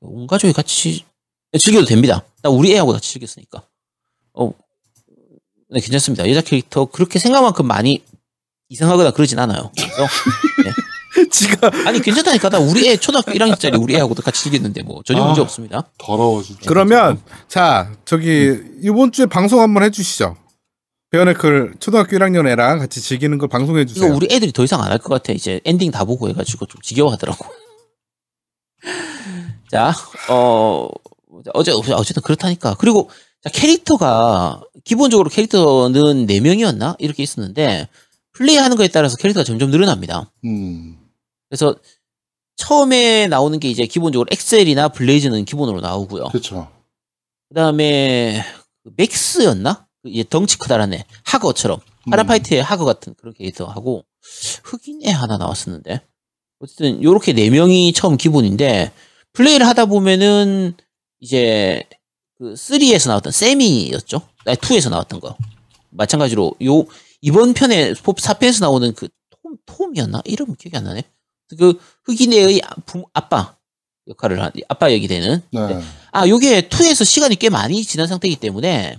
온 가족이 같이 즐겨도 됩니다. 나 우리 애하고 같이 즐겼으니까. 어, 네, 괜찮습니다. 여자 캐릭터 그렇게 생각만큼 많이 이상하거나 그러진 않아요. 그래서, <laughs> 지가 아니, 괜찮다니까. 나 우리 애, 초등학교 1학년짜리 우리 애하고도 같이 즐겼는데, 뭐, 전혀 아. 문제 없습니다. 더러워 진짜. 그러면 자 저기 이번 주에 방송 한번 해주시죠. 베어너클 초등학교 1학년 애랑 같이 즐기는 걸 방송해 이거 주세요. 우리 애들이 더 이상 안 할 것 같아. 이제 엔딩 다 보고 해가지고 좀 지겨워하더라고. <laughs> 자, 어, 어제, 어쨌든 그렇다니까. 그리고, 자, 캐릭터가, 기본적으로 캐릭터는 4 명이었나? 이렇게 있었는데, 플레이하는 거에 따라서 캐릭터가 점점 늘어납니다. 음, 그래서, 처음에 나오는 게 이제 기본적으로 엑셀이나 블레이즈는 기본으로 나오고요. 그렇죠. 그 다음에, 맥스였나? 이제 덩치 크다란 애. 하거처럼. 음. 파이널 파이트의 하거 같은 그런 캐릭터하고 흑인 애 하나 나왔었는데 어쨌든 요렇게 네 명이 처음 기본인데 플레이를 하다 보면은 이제 그 3에서 나왔던 세미였죠? 아니 2에서 나왔던 거 마찬가지로 요 이번 편에 four 4편에서 나오는 그 톰, 톰이었나? 이름 기억이 안 나네. 그 흑인의 부- 아빠 역할을 한 아빠 역이 되는 네. 아, 요게 2에서 시간이 꽤 많이 지난 상태이기 때문에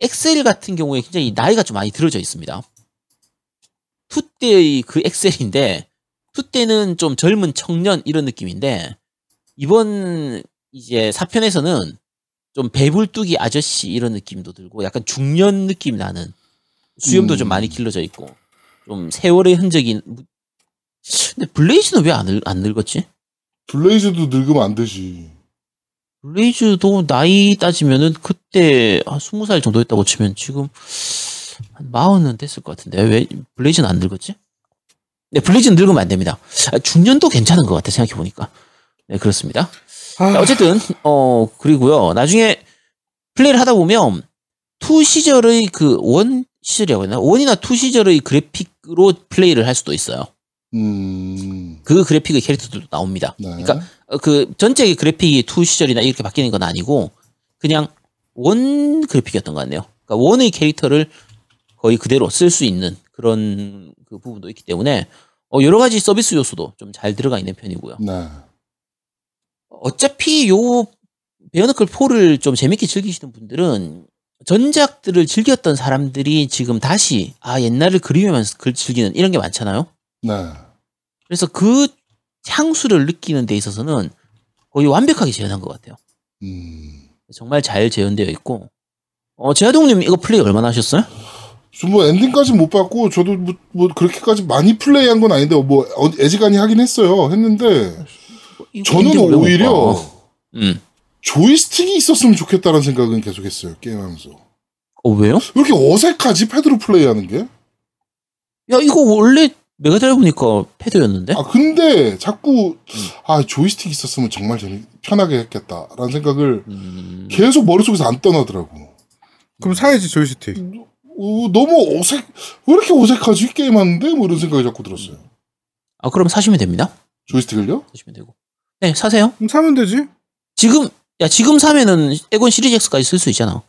엑셀 같은 경우에 굉장히 나이가 좀 많이 들어져 있습니다. 2 때의 그 엑셀인데 2 때는 좀 젊은 청년 이런 느낌인데 이번 이제 4편에서는 좀 배불뚝이 아저씨 이런 느낌도 들고 약간 중년 느낌 나는 수염도 음. 좀 많이 길러져 있고 좀 세월의 흔적이 근데 블레이즈는 왜 안 안 늙었지? 블레이즈도 늙으면 안 되지. 블레이즈도 나이 따지면은 그때 한 스무 살 정도 했다고 치면 지금 한 마흔은 됐을 것 같은데 왜 블레이즈는 안 늙었지? 네, 블레이즈는 늙으면 안 됩니다. 아, 중년도 괜찮은 것 같아 생각해 보니까. 네, 그렇습니다. 아, 자, 어쨌든 어 그리고요 나중에 플레이를 하다 보면 two 시절의 그 one 시절이라고 했나 one이나 two 시절의 그래픽으로 플레이를 할 수도 있어요. 음, 그 그래픽의 캐릭터들도 나옵니다. 네. 그러니까 어, 그 전체 그래픽이 two 시절이나 이렇게 바뀌는 건 아니고 그냥 one 그래픽이었던 것 같네요. 그러니까 one의 캐릭터를 거의 그대로 쓸 수 있는 그런 그 부분도 있기 때문에 어, 여러 가지 서비스 요소도 좀 잘 들어가 있는 편이고요. 네. 어차피 요 베어너클 4를 좀 재밌게 즐기시는 분들은 전작들을 즐겼던 사람들이 지금 다시 아 옛날을 그리우면서 글 즐기는 이런 게 많잖아요. 네. 그래서 그 향수를 느끼는 데 있어서는 거의 완벽하게 재현한 것 같아요. 음. 정말 잘 재현되어 있고 어 제아동님 이거 플레이 얼마나 하셨어요? 저뭐 엔딩까지 못 봤고 저도 뭐, 뭐 그렇게까지 많이 플레이한 건 아닌데 뭐 어- 애지간히 하긴 했어요. 했는데 저는 오히려 봐? 음. 조이스틱이 있었으면 좋겠다는 생각은 계속했어요. 게임하면서. 어 왜요? 왜 이렇게 어색하지 패드로 플레이하는 게? 야 이거 원래 메가드라이브 보니까 패드였는데? 아 근데 자꾸 아 조이스틱 있었으면 정말 재미 편하게 했겠다라는 생각을 음, 계속 머릿속에서 안 떠나더라고. 그럼 사야지 조이스틱. 어, 너무 어색 왜 이렇게 어색하지 게임하는데 뭐 이런 생각이 자꾸 들었어요. 아 그럼 사시면 됩니다. 조이스틱을요? 사시면 되고. 네 사세요. 그럼 사면 되지. 지금 야 지금 사면은 에곤 시리즈 X까지 쓸 수 있잖아.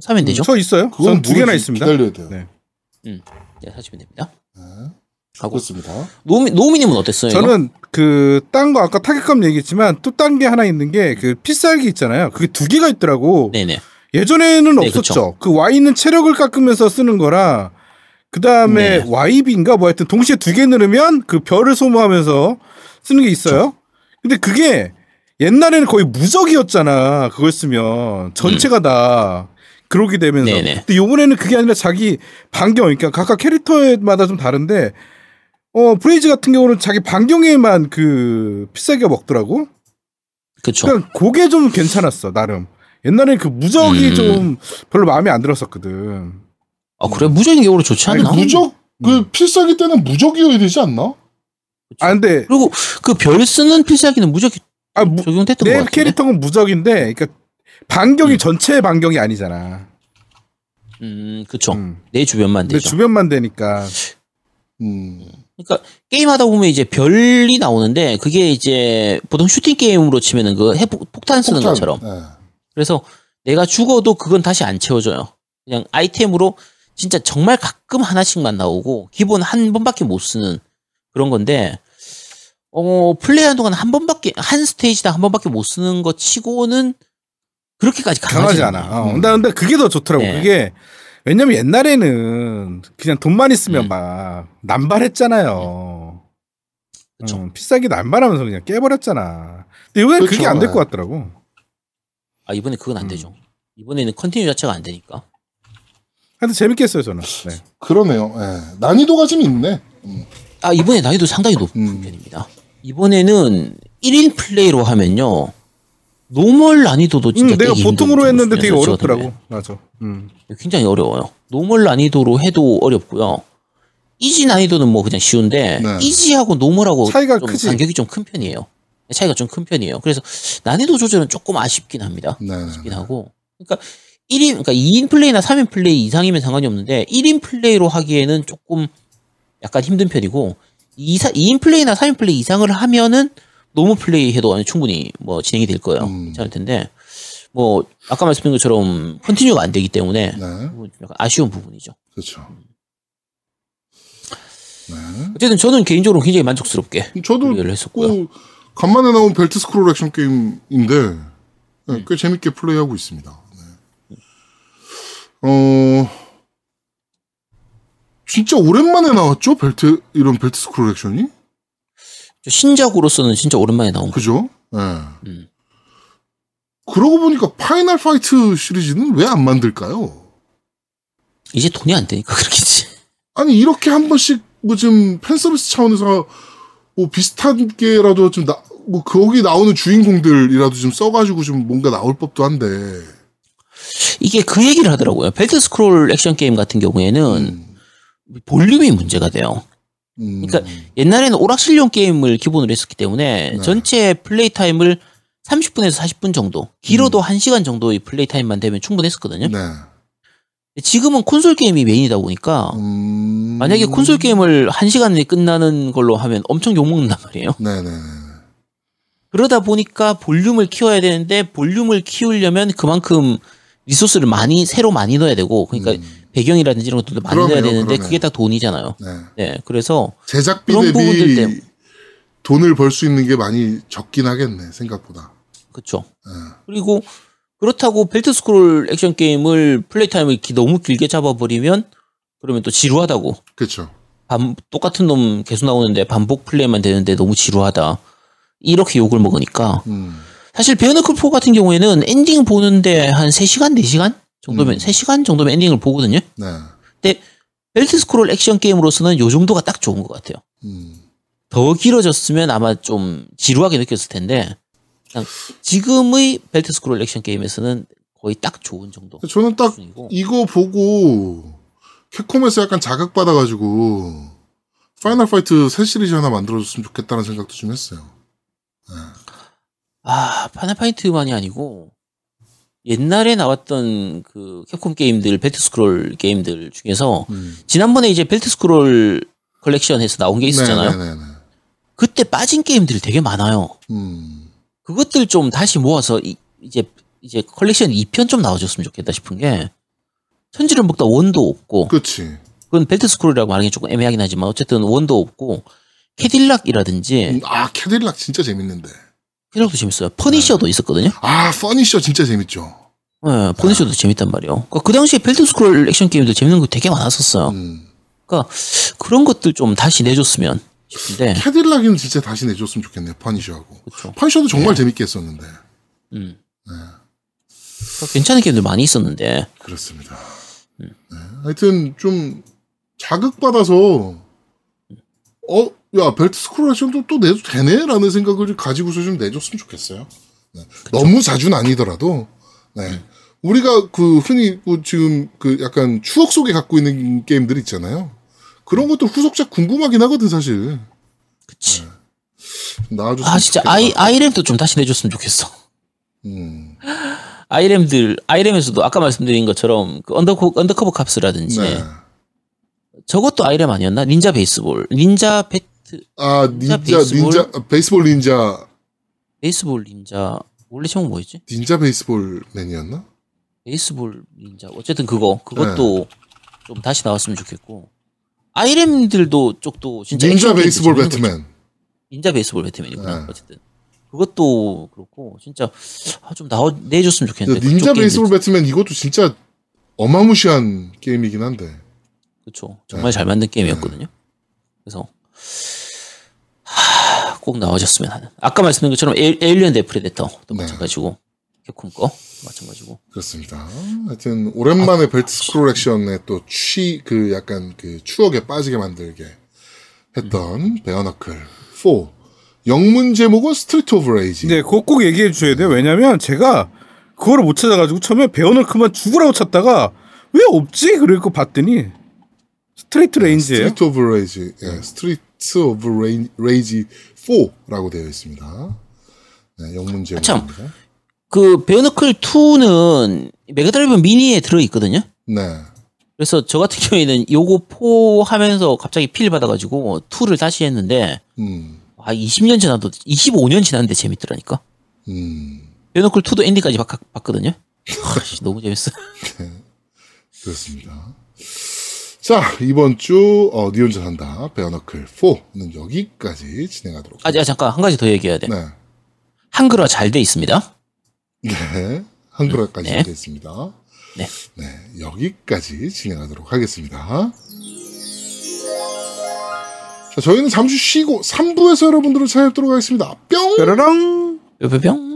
사면 되죠. 저 있어요. 그건 두 개나. 있습니다. 기다려야 돼요. 네. 네 사시면 됩니다. 네. 하고 그렇습니다. 노미 노미님은 어땠어요? 저는 그 딴 거 아까 타격감 얘기했지만 또 딴 게 하나 있는 게그 필살기 있잖아요. 그게 두 개가 있더라고. 네네. 예전에는 네, 없었죠. 그 Y는 체력을 깎으면서 쓰는 거라 그 다음에 네. YB인가 뭐 하여튼 동시에 두 개 누르면 그 별을 소모하면서 쓰는 게 있어요. 근데 그게 옛날에는 거의 무적이었잖아. 그걸 쓰면 전체가 다 그러게 되면서. 음. 네네. 근데 요번에는 그게 아니라 자기 반경, 그러니까 각각 캐릭터마다 좀 다른데 어 블레이즈 같은 경우는 자기 반경에만 그 필살기가 먹더라고. 그쵸. 그러니까 그게 좀 괜찮았어 나름. 옛날에 그 무적이 음. 좀 별로 마음에 안 들었었거든. 아 그래 무적인 게 오히려 좋지 아니, 않나? 무적 그 음. 필살기 때는 무적이어야 되지 않나? 아 근데 그리고 그 별 쓰는 필살기는 무적이 아, 무, 적용됐던 것 내. 캐릭터는 무적인데, 그러니까 반경이 음. 전체 반경이 아니잖아. 음 그쵸. 음. 내 주변만 내 되죠. 주변만 되니까. 음. 그러니까 게임 하다 보면 이제 별이 나오는데 그게 이제 보통 슈팅 게임으로 치면은 그 핵폭, 폭탄 쓰는 폭탄. 것처럼. 네. 그래서 내가 죽어도 그건 다시 안 채워져요. 그냥 아이템으로 진짜 정말 가끔 하나씩만 나오고 기본 한 번밖에 못 쓰는 그런 건데 어 플레이하는 동안 한 번밖에 한 스테이지당 한 번밖에 못 쓰는 것 치고는 그렇게까지 강하지, 강하지 않아. 어. 음. 근데, 근데 그게 더 좋더라고. 네. 그게 왜냐면 옛날에는 그냥 돈만 있으면 음. 막 남발했잖아요. 그쵸. 음, 필살기 남발하면서 그냥 깨버렸잖아. 근데 이번엔 그쵸, 그게 안될 네. 것 같더라고. 아 이번에 그건 안 음. 되죠. 이번에는 continue 자체가 안 되니까. 하여튼 재밌게 했어요 저는. 네. 그러네요. 예. 난이도가 좀 있네. 음. 아 이번에 난이도 상당히 높은 음. 편입니다. 이번에는 1인 플레이로 하면요. normal 난이도도 진짜 음, 내가 보통으로 했는데 되게 어렵더라고. 맞아. 음. 굉장히 어려워요. normal 난이도로 해도 어렵고요. easy 난이도는 뭐 그냥 쉬운데 네. easy하고 normal하고 차이가 좀 크지. 간격이 좀 큰 편이에요. 차이가 좀 큰 편이에요. 그래서 난이도 조절은 조금 아쉽긴 합니다. 네. 아쉽긴 하고. 그러니까 1인 그러니까 2인 플레이나 3인 플레이 이상이면 상관이 없는데 1인 플레이로 하기에는 조금 약간 힘든 편이고 2, 2인 플레이나 3인 플레이 이상을 하면은 normal 플레이 해도 충분히 뭐 진행이 될 거예요. 음. 괜찮을 텐데 뭐 아까 말씀드린 것처럼 continue가 안 되기 때문에 네. 뭐 약간 아쉬운 부분이죠. 그렇죠. 네. 어쨌든 저는 개인적으로 굉장히 만족스럽게 저도 플레이를 했었고요. 그 간만에 나온 벨트 스크롤 액션 게임인데 네, 음. 꽤 재밌게 플레이하고 있습니다. 네. 어 진짜 오랜만에 나왔죠 벨트 이런 벨트 스크롤 액션이 저 신작으로서는 진짜 오랜만에 나온 거. 그죠? 네. 음. 그러고 보니까 파이널 파이트 시리즈는 왜 안 만들까요? 이제 돈이 안 되니까 <laughs> 그렇겠지. 아니 이렇게 한 번씩 뭐 좀 팬서비스 차원에서 뭐 비슷한 게라도 좀 나 뭐 거기 나오는 주인공들이라도 좀 써가지고 좀 뭔가 나올 법도 한데. 이게 그 얘기를 하더라고요. 벨트 스크롤 액션 게임 같은 경우에는 음, 볼륨이 문제가 돼요. 음, 그러니까 옛날에는 오락실용 게임을 기본으로 했었기 때문에 네. 전체 플레이 타임을 30분에서 40분 정도, 길어도 1시간 정도의 플레이 타임만 되면 충분했었거든요. 네. 지금은 콘솔 게임이 메인이다 보니까 음, 만약에 콘솔 게임을 1시간 내에 끝나는 걸로 하면 엄청 욕먹는단 말이에요. 네네. 그러다 보니까 볼륨을 키워야 되는데 볼륨을 키우려면 그만큼 리소스를 많이 새로 많이 넣어야 되고 그러니까 음, 배경이라든지 이런 것들도 만들어야 그러네요, 되는데 그러네. 그게 다 돈이잖아요. 네. 네, 그래서 제작비 그런 부분들 때문에. 돈을 벌 수 있는 게 많이 적긴 하겠네 생각보다. 그쵸. 네. 그리고 그렇다고 벨트 스크롤 액션 게임을 플레이 타임을 기- 너무 길게 잡아버리면 그러면 또 지루하다고. 그렇죠. 반, 똑같은 놈 계속 나오는데 반복 플레이만 되는데 너무 지루하다. 이렇게 욕을 먹으니까 음. 사실 베어너클 4 같은 경우에는 엔딩 보는데 한 3시간, 4시간 정도면 음. 3시간 정도면 엔딩을 보거든요. 네. 근데 벨트 스크롤 액션 게임으로서는 요 정도가 딱 좋은 것 같아요. 음. 더 길어졌으면 아마 좀 지루하게 느꼈을 텐데 지금의 벨트 스크롤 액션 게임에서는 거의 딱 좋은 정도 저는 딱 수준이고 이거 보고 캡콤에서 약간 자극받아가지고 파이널 파이트 새 시리즈 하나 만들어줬으면 좋겠다는 생각도 좀 했어요. 아 파이널 파이트만이 아니고 옛날에 나왔던 그 캡콤 게임들 벨트 스크롤 게임들 중에서 음. 지난번에 이제 벨트 스크롤 컬렉션에서 나온 게 있었잖아요. 네네네. 그때 빠진 게임들이 되게 많아요. 음. 그것들 좀 다시 모아서 이, 제 이제 컬렉션 2편 좀 나와줬으면 좋겠다 싶은 게 천지를 먹다 one도 없고 그치. 그건 벨트 스크롤이라고 말하기 조금 애매하긴 하지만 어쨌든 one도 없고 캐딜락이라든지 음, 아 캐딜락 진짜 재밌는데. 캐딜락도 재밌어요. 퍼니셔도 있었거든요. 아 퍼니셔 진짜 재밌죠. 네, 퍼니셔도 재밌단 말이에요. 그러니까 그 당시에 벨트 스크롤 액션 게임들 재밌는 거 되게 많았었어요. 음. 그러니까 그런 것들 좀 다시 내줬으면 싶은데 캐딜락은 진짜 다시 내줬으면 좋겠네요. 퍼니셔하고. 그렇죠. 퍼니셔도 정말 재밌게 했었는데. 음. 그러니까 괜찮은 게임들 많이 있었는데 그렇습니다. 네. 하여튼 좀 자극받아서 어, 야 벨트 스크롤 액션도 또 내도 되네라는 생각을 좀 가지고서 좀 내줬으면 좋겠어요. 네. 너무 자주는 아니더라도 네. 우리가 그 흔히 그 지금 그 약간 추억 속에 갖고 있는 게임들 있잖아요. 그런 것도 후속작 궁금하긴 하거든 사실. 그치. 나와줬으면 아 진짜. 아이 아이램도 좀 다시 내줬으면 좋겠어. 음. <laughs> 아이램들 아이램에서도 아까 말씀드린 것처럼 그 언더코, 언더커버 캅스라든지 네. 저것도 아이램 아니었나? 닌자 베이스볼, 닌자 배 트, 아 닌자 닌자 베이스볼? 닌자 아, 베이스볼 닌자 베이스볼 닌자 원래 제목 뭐였지? 닌자 베이스볼 맨이었나? 베이스볼 닌자 어쨌든 그거 그것도 좀 다시 나왔으면 좋겠고 아이램들도 쪽도 진짜 닌자 베이스볼. 배트맨. 닌자 베이스볼 배트맨이구나 네. 어쨌든 그것도 그렇고 진짜 아, 좀 나와 내줬으면 좋겠는데 닌자 베이스볼 배트맨 이것도 진짜 어마무시한 게임이긴 한데. 그렇죠. 정말 잘 만든 게임이었거든요. 그래서 하, 꼭 나와줬으면 하는. 아까 말씀드린 것처럼 에일, 에일리언 대 프레데터도 네. 마찬가지고 캡콤 거 마찬가지고. 그렇습니다. 하여튼 오랜만에 벨트 스크롤 액션의 또취 그 약간 그 추억에 빠지게 만들게 했던 베어너클 4. 영문 제목은 Street of Rage. 네, 그거 꼭 얘기해 주셔야 돼요. 왜냐면 제가 그거를 못 찾아가지고 처음에 그만 죽으라고 찾다가 왜 없지? 그러고 봤더니 Street Rage예요. 스트리트 오브 레이지. 예, Street of Ra- Rage 4라고 되어 있습니다. 네, 영문 참. 제목입니다. 그 베어너클 2는 메가드라이브 미니에 들어 있거든요. 네. 그래서 저 같은 경우에는 요거 4 하면서 갑자기 필 받아가지고 2를 다시 했는데 음. 아 20년 지나도 25년 지났는데 재밌더라니까. 음. 베어너클 2도 엔딩까지 봤, 봤거든요. 아, 씨, 너무 재밌어. 그렇습니다. 자, 이번 주, 어, 니 혼자 산다. 베어너클 4는 여기까지 진행하도록 아, 아, 잠깐 한 가지 더 얘기해야 돼. 네. 한글화 잘 돼 있습니다. 네. 한글화까지 네. 되겠습니다. 네. 네. 여기까지 진행하도록 하겠습니다. 자, 저희는 잠시 쉬고 3부에서 여러분들을 찾아뵙도록 하겠습니다. 뿅! 뾰로롱. 뿅뿅뿅.